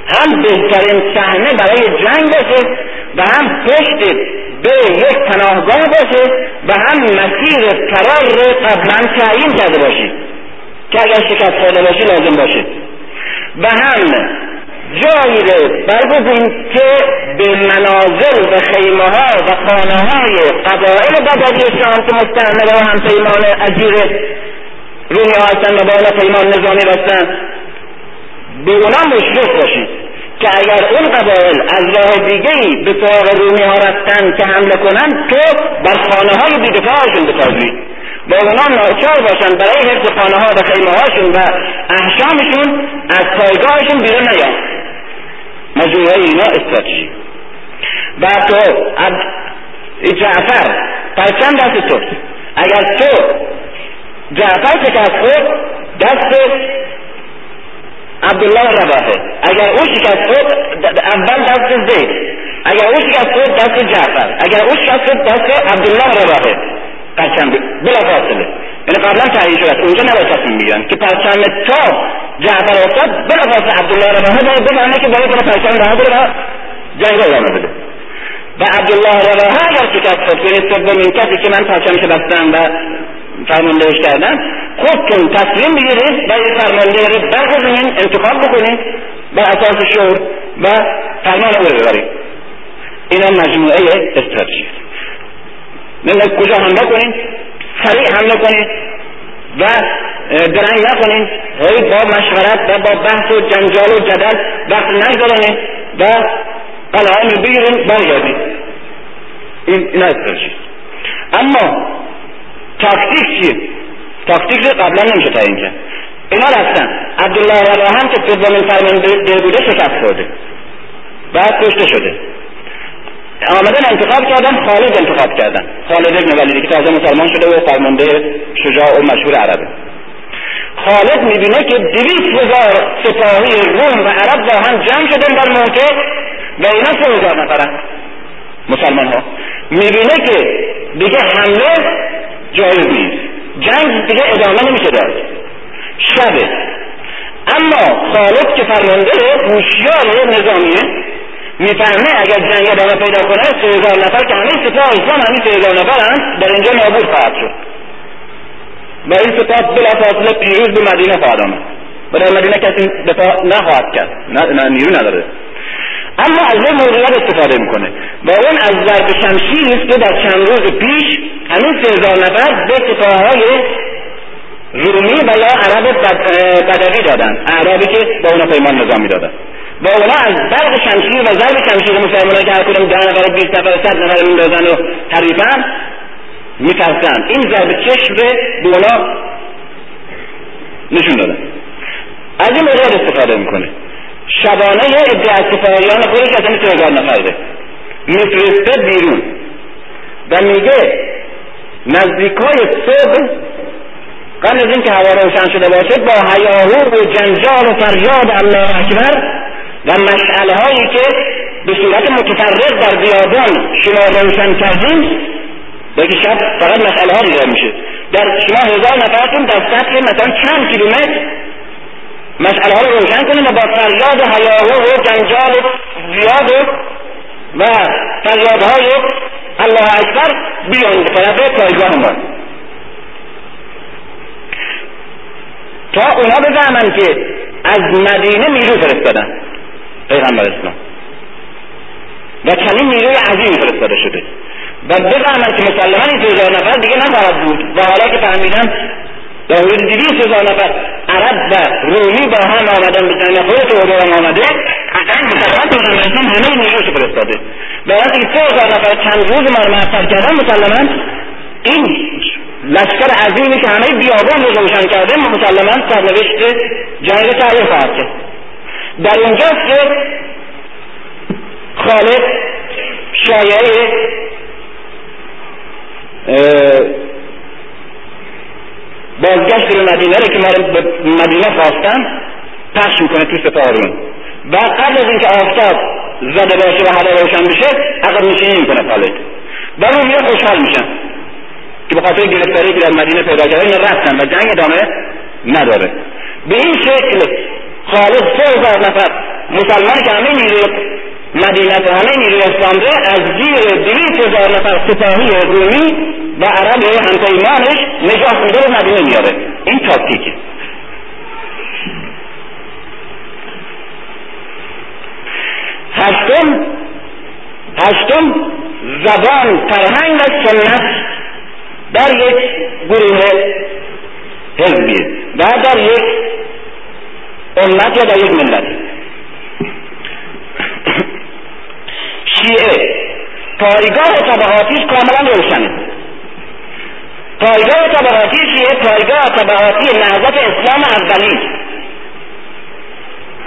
هم بهترین صحنه برای جنگ باشه و هم پشت به یک پناهگاه باشه و هم مسیر فرار رو قبلا تعیین کرده باشی. که اگر شکست خورده باشی لازم باشه. و هم جایی رو برگزین که به منازل و خیمه ها و خانه های قبائل بدوی شام که مستعمره و هم پیمان اجیر رومی هستن و بالا پیمان نظامی بستن به اونا مشرف باشید که اگر اون قبایل از راه دیگه ای به سراغ رومی ها رفتن که حمله کنن تو بر خانه های بیدفاعشون بسازی. با اونا ناچار باشن برای حفظ خانه ها و خیمه هاشون و احشامشون از پایگاهشون بیرون نیان. مجموعه اینا استراتژی. و تو جعفر پرچم دست تو؟ اگر تو جعفر شکست خود دست عبدالله رواحه. اگر او شکست خود اول دست زید. اگر او شکست خود دست جعفر. اگر او شکست خود دست عبدالله رواحه. پرچم بلا فاصله. یعنی قبلا تعیین شده اونجا نباید تصمیم می‌گیرن که پرچم تا جعفر افتاد بلا فاصله عبدالله رواحه باید بفهمه که باید کنه پرچم رها بده و جنگ رو ادامه بده. و عبدالله رواحه اگر شکست خود یعنی سومین کسی که من پرچمش بستم و فرماندهش کردن خودتون تصمیم بگیرید و این فرمانده رو برگزینین انتخاب بکنید بر اساس شور و فرمان او رو ببرید. اینا مجموعه استراتژی من کجا حمله کنید سریع حمله کنید و درنگ نکنید. هی با مشورت و با بحث و جنجال و جدل وقت نگذارانید و قلعه رو بگیرید برگردید. این این اما تاکتیک چیه؟ تاکتیک رو قبلا نمیشه تعیین کرد. اینا رفتن. عبدالله رواحه که دومین فرمانده بوده شکست خورده. بعد کشته شده. آمدن انتخاب کردن خالد انتخاب کردن. خالد ابن ولیدی که تازه مسلمان شده و فرمانده شجاع و مشهور عربه. خالد می‌بینه که دویست هزار سپاهی روم و عرب با هم جمع شدن در موقع و اینا سه هزار نفرن. مسلمان ها می‌بینه که دیگه حمله جایز نیست. جنگ دیگه ادامه نمیشه داد. شبه. اما خالد که فرمانده هوشیار نظامیه می‌فهمه اگر جنگ ادامه پیدا کنه سه هزار نفر که همه سپاه اسلام همین سه هزار نفرن در اینجا نابود خواهد شد. و این سپاه بلافاصله پیروز به مدینه خواهد آمد. و در مدینه کسی دفاع نخواهد کرد. نه نیرو نداره. اما از این موقعیت استفاده می‌کنه. و اون از ضرب شمشیری است که در چند روز پیش همین سه هزار نفر به سپاههای رومی و یا عرب بدوی دادن. عربی که با اونا پیمان نظامی دادن. و اونا از برق شمشیر و ضرب شمشیر مسلمان که هر کدوم ده نفر بیست نفر صد نفر میندازن و حریفن میترسن این ضرب چشم به اونا نشون دادن. از این مورد استفاده می‌کنه. شبانه از سپاهیان خودش از این هزار نفره میفرسته بیرون. و میگه نزدیکای صبح قبل از اینکه هوا روشن شده باشه با هیاهو و جنجال و فریاد الله اکبر و مشعله هایی که به صورت متفرق در بیابان شما روشن کردیم بلکه شب فقط مسئله ها دیده میشه. در شما هزار نفرتون در سطح مثلا چند کیلومتر مسئله ها رو روشن کنیم و با فریاد و هیاهو و جنجال زیاد و فریادهای الله اکبر بیان طرف پایگاه ما. تا اونا بفهمن که از مدینه نیرو فرستادن. پیغمبر اسلام. و چنین نیروی عظیمی فرستاده شده. و بفهمن که مسلمان این هزار نفر دیگه نخواهد بود. و حالا که فهمیدن در حدود دویست هزار نفر عرب و رومی با هم آمدن به جنگ خودت و هم آمده جنگ مسلمان پیغمبر اسلام همه نیروش فرستاده. برای اینکه سه هزار نفر چند روز ما رو معطل کردن مسلما این لشکر عظیمی که همه بیابان رو روشن کرده مسلما سرنوشت جنگ تعیین خواهد کرد. در اینجاست که خالد شایعه بازگشت به مدینه رو که ما به مدینه خواستن پخش می‌کنه تو سپاهرون و قبل از اینکه آفتاب زده باشه و هوا روشن بشه عقب نشینی می‌کنه خالد و رومیه خوشحال میشن. که به خاطر گرفتاری که در مدینه پیدا کرده اینا رفتن و جنگ ادامه نداره. به این شکل خالد سه هزار نفر. مسلمان که همه نیروی مدینه و همه نیروی اسلام از زیر دویست هزار نفر سپاهی رومی و عرب همپیمانش نجات میده به مدینه میاره این تاکتیکه. هشتم هشتم زبان فرهنگ و سنت در یک گروه حزبیه. و در یک امت یا در یک ملت؟ شیعه پایگاه طبعاتیش کاملا روشنه. پایگاه طبعاتی شیعه پایگاه طبعاتی نهضت اسلام اولی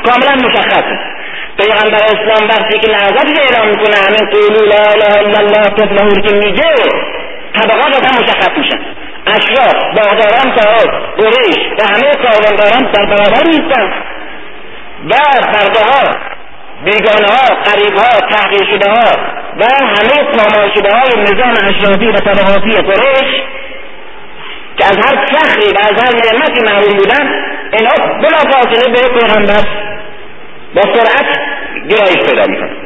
کاملا مشخصه. پیغمبر اسلام وقتی که نهضتش اعلام می‌کنه همین قولو لا اله الا الله تفلحون که میگه طبقات هم مشخص میشن. اشراف باغداران صاحب قریش و همه کارونداران در برابر نیستن و ها بیگانه ها قریب ها تحقیر شده ها و همه پامال شده های نظام اشرافی و طبقاتی قریش که از هر فخری و از هر نعمتی محروم بودن اینا بلا فاصله به پیغمبر با سرعت گرایش پیدا می‌کنن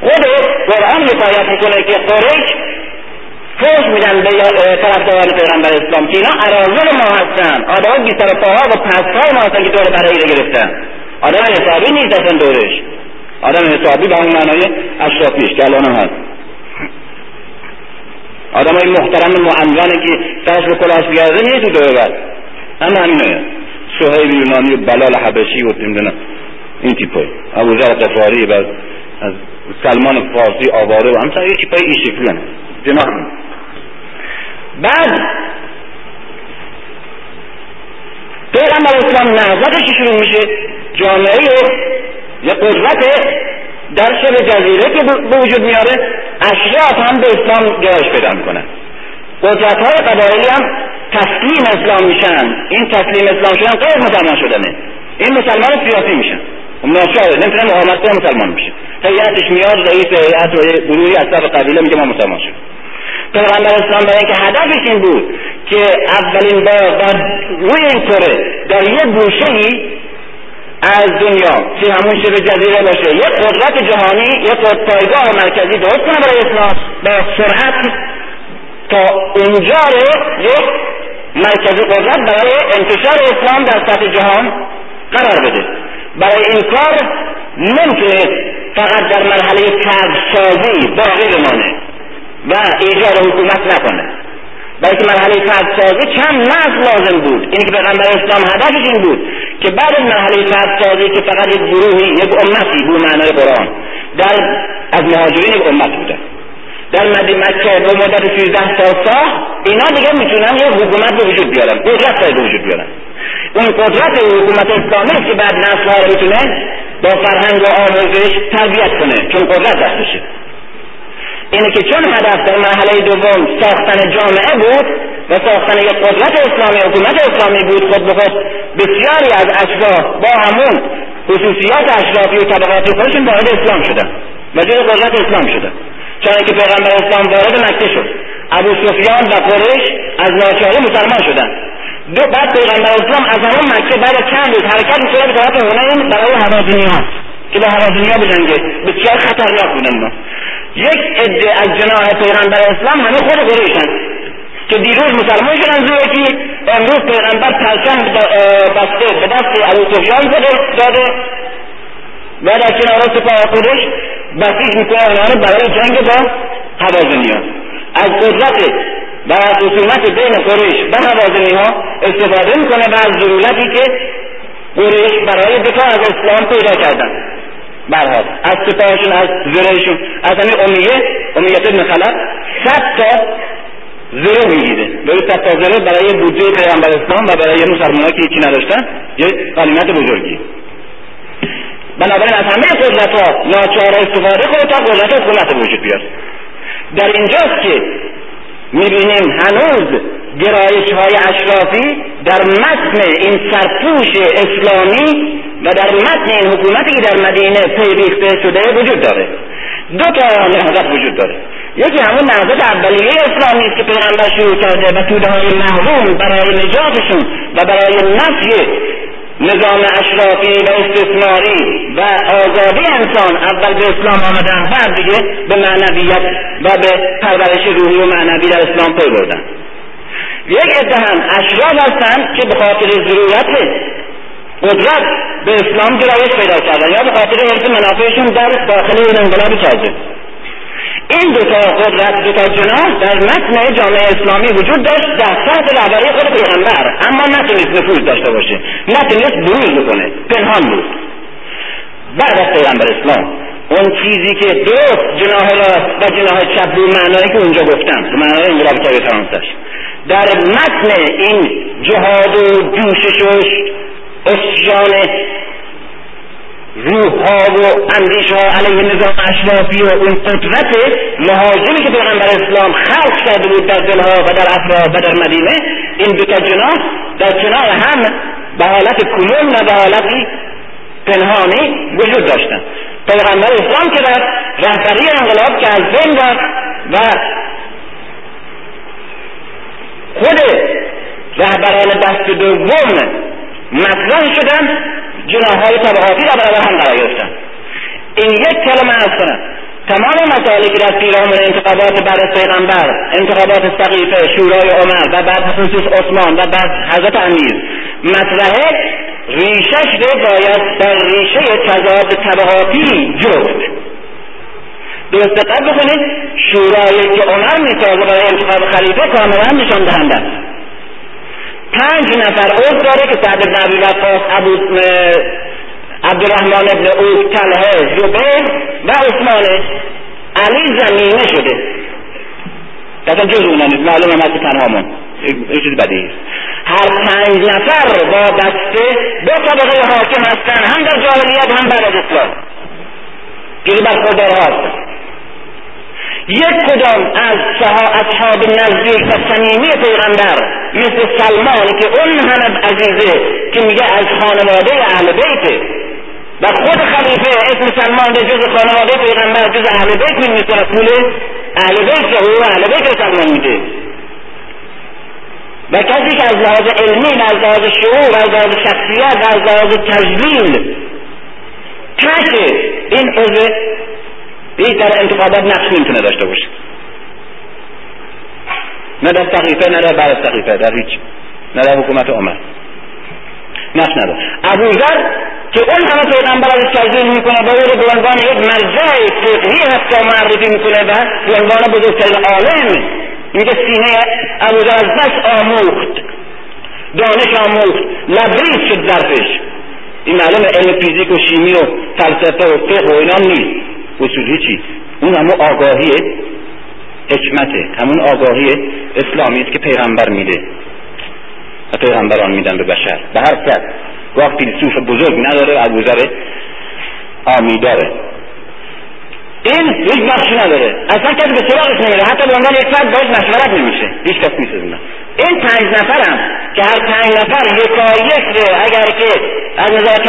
خود قرآن حکایت می‌کنه که قریش فوش میدن به طرفداران پیغمبر اسلام. که اینا ارازل ما هستن. آدم بی سر پاها و پستای ما هستن که دور برای رو گرفتن. آدم حسابی نیست اصلا دورش. آدم حسابی به اون معنای اشرافیش که الان هم هست. آدم های محترم معنونه که سرش به کلاش بیارده نیست تو دوره بعد همه همینه. سهیل یونانی و بلال حبشی و نمی‌دونم این تیپای ابوذر قفاری و از سلمان فارسی آواره و همسن یه تیپای این شکلی هم. جناح بعد پیغمبر اسلام نهضتش شروع میشه؟ جامعه یه قدرت در شبه جزیره که به وجود میاره اشراف هم به اسلام گرایش پیدا می‌کنن قدرت های قبایلی هم تسلیم اسلام میشن. این تسلیم اسلام شدن غیر مسلمان شدنه. این مسلمان سیاسی میشن. ناچاره نمی‌تونن مقاومت مسلمان میشه هیئتش میاد رئیس هیئت و گروهی از طرف قبیله میگه ما مسلمان شدیم. پیغمبر اسلام برای اینکه هدفش این بود که اولین بار در روی این کره در یک گوشه ای از دنیا که همون شبه جزیره باشه یک قدرت جهانی یک پایگاه مرکزی درست کنه برای اسلام با سرعت تا اونجا رو یک مرکزی قدرت برای انتشار اسلام در سطح جهان قرار بده. برای این کار نمی‌تونه فقط در مرحله سازی باقی بمانه. و ایجاد حکومت نکنه. و بلکه مرحله سازی چند نسل لازم بود. این که پیغمبر اسلام هدفش این بود که بعد از مرحله سازی که فقط یک گروهی یک امتی بود معنای قرآن در از مهاجرین یک امت بوده. در مدینه مکه به مدت 13 سال ساخت اینا دیگه می‌تونن یک حکومت به وجود بیارن. قدرت به وجود بیارن. اون قدرت حکومت اسلامی که بعد نسل ها می‌تونه با فرهنگ و آموزش تربیت کنه. چون قدرت دستشه اینه که چون هدف در مرحله دوم ساختن جامعه بود و ساختن یک قدرت اسلامی حکومت اسلامی بود خود به خود بسیاری از اشراف با همون خصوصیات اشرافی و طبقاتی خودشون وارد اسلام شدن و قدرت اسلام شدن. چون که پیغمبر اسلام وارد مکه شد. ابو سفیان و قریش از ناچاری مسلمان شدن. دو بعد پیغمبر اسلام از همون مکه بعد چند روز حرکت می‌کنه به طرف هنین برای هوازنی ها که با هوازنی ها بجنگه بسیار خطرناک بودن یک عده از جناح پیغمبر اسلام همه خود قریشن که دیروز مسلمان شدن زیر که امروز پیغمبر پرچم بسته به دست ابو سفیان داده. و در کنار سپاه خودش بسیج می‌کنه رو برای جنگ با هوازنی ها از قدرت و خصومت بین قریش و هوازنی ها استفاده می‌کنه و از ضرورتی که قریش برای دفاع از اسلام پیدا کردن. برها از سپاهشون از زرهشون. از همین امیه امیت ابن خلق صد تا زره می‌گیره. به صد تا زره برای بودجه پیغمبر اسلام و برای مسلمان که هیچی نداشتن یه غنیمت بزرگی. بنابراین از همه قدرت ها ناچار استفاده کنه تا قدرت حکومت وجود بیاد در اینجاست که می‌بینیم هنوز گرایش های اشرافی در متن این سرپوش اسلامی و در متن این حکومتی که در مدینه پیریخته شده وجود داره. دو تا نهضت وجود داره. یکی همون نهضت اولیه اسلامی است که پیغمبر شروع کرده و توده های محروم برای نجاتشون و برای نفی نظام اشرافی و استثماری و آزادی انسان اول به اسلام آمدن بعد دیگه به معنویت و به پرورش روحی و معنوی در اسلام پی بردن. یک عده هم اشراف هستند که به خاطر ضرورت قدرت به اسلام گرایش پیدا کردن. یا به خاطر حرف منافعشون در داخل این انقلاب تازه این دو تا قدرت دو تا جناح در متن جامعه اسلامی وجود داشت در تحت رهبری خود پیغمبر. اما نتونست نفوذ داشته باشه. نتونست بروز بکنه. پنهان بود. بعد از پیغمبر اسلام اون چیزی که درست جناح راست و جناح چپ رو معنایی که اونجا گفتم تو معنای انقلاب کبیر فرانسش در متن این جهاد و جوشش اسیان روح ها و اندیش ها علیه نظام اشرافی و اون قدرت مهاجمی که پیغمبر اسلام خلق کرده بود در دلها و در افراد و در مدینه این دوتا جناح در کنار هم به حالت کلون و به حالتی پنهانی وجود داشتن. پیغمبر اسلام که در رهبری انقلاب که از بین و خود رهبران دست دوم مطرح شدن جناهای طبقاتی را برابر هم قرار گرفتن. این یک کلمه از کنم. تمام مسائلی که در پیرامون انتخابات بعد از پیغمبر انتخابات سقیفه شورای عمر و بعد خصوص عثمان و بعد حضرت امیر مطرحه ریشش رو باید در ریشه تضاد طبقاتی جفت. درست دقت بکنید شورایی که عمر می‌سازه برای انتخاب خلیفه کاملا نشان دهنده پنج نفر عضو داره که سعد بن ابی وقاص ابو عبدالرحمن ابن اوف طلحه زبیر و عثمان علی زمینه شده. اصلا جز نیست. معلوم هم هست تنهامون. یه چیز بدی. هر پنج نفر با دسته دو طبقه حاکم هستن هم در جاهلیت هم بعد از اسلام جز برخوردار هستن یک کدام از اصحاب نزدیک و صمیمی پیغمبر مثل سلمان که اون همه عزیزه که میگه از خانواده اهل بیته. و خود خلیفه اسم سلمان به جز خانواده پیغمبر جز اهل بیت می رسول اهل بیت و اهل بیت سلمان میده. و کسی که از لحاظ علمی و از لحاظ شعور و از لحاظ شخصیت و از لحاظ تجلیل تک این عضو هیچ در انتخابات نقش نمی‌تونه داشته باشه. نه در سقیفه نه در بعد سقیفه در هیچ. نه در حکومت عمر. نقش نداره ابوذر که اون همه پیغمبر از تجلیل می‌کنه با او رو به عنوان یک مرجع فقهی حتی معرفی می‌کنه و به عنوان بزرگترین عالم. میگه سینه ابوذر از بس آموخت. دانش آموخت. لبریز شد ظرفش. این معلوم علم فیزیک و شیمی و فلسفه و فقه و اینا نیست. اصول هیچی. اون همون آگاهی حکمته همون آگاهی اسلامی است که پیغمبر میده و پیغمبران میدن به بشر. به هر کس گاه فیلسوف بزرگ نداره ابوذر آمی داره این هیچ بخشی نداره. اصلا کسی به سراغش نمیره. حتی به عنوان یک فرد باش مشورت نمیشه. هیچ کس میسازونه این پنج نفرم که هر پنج نفر یکا یک اگر که از نظر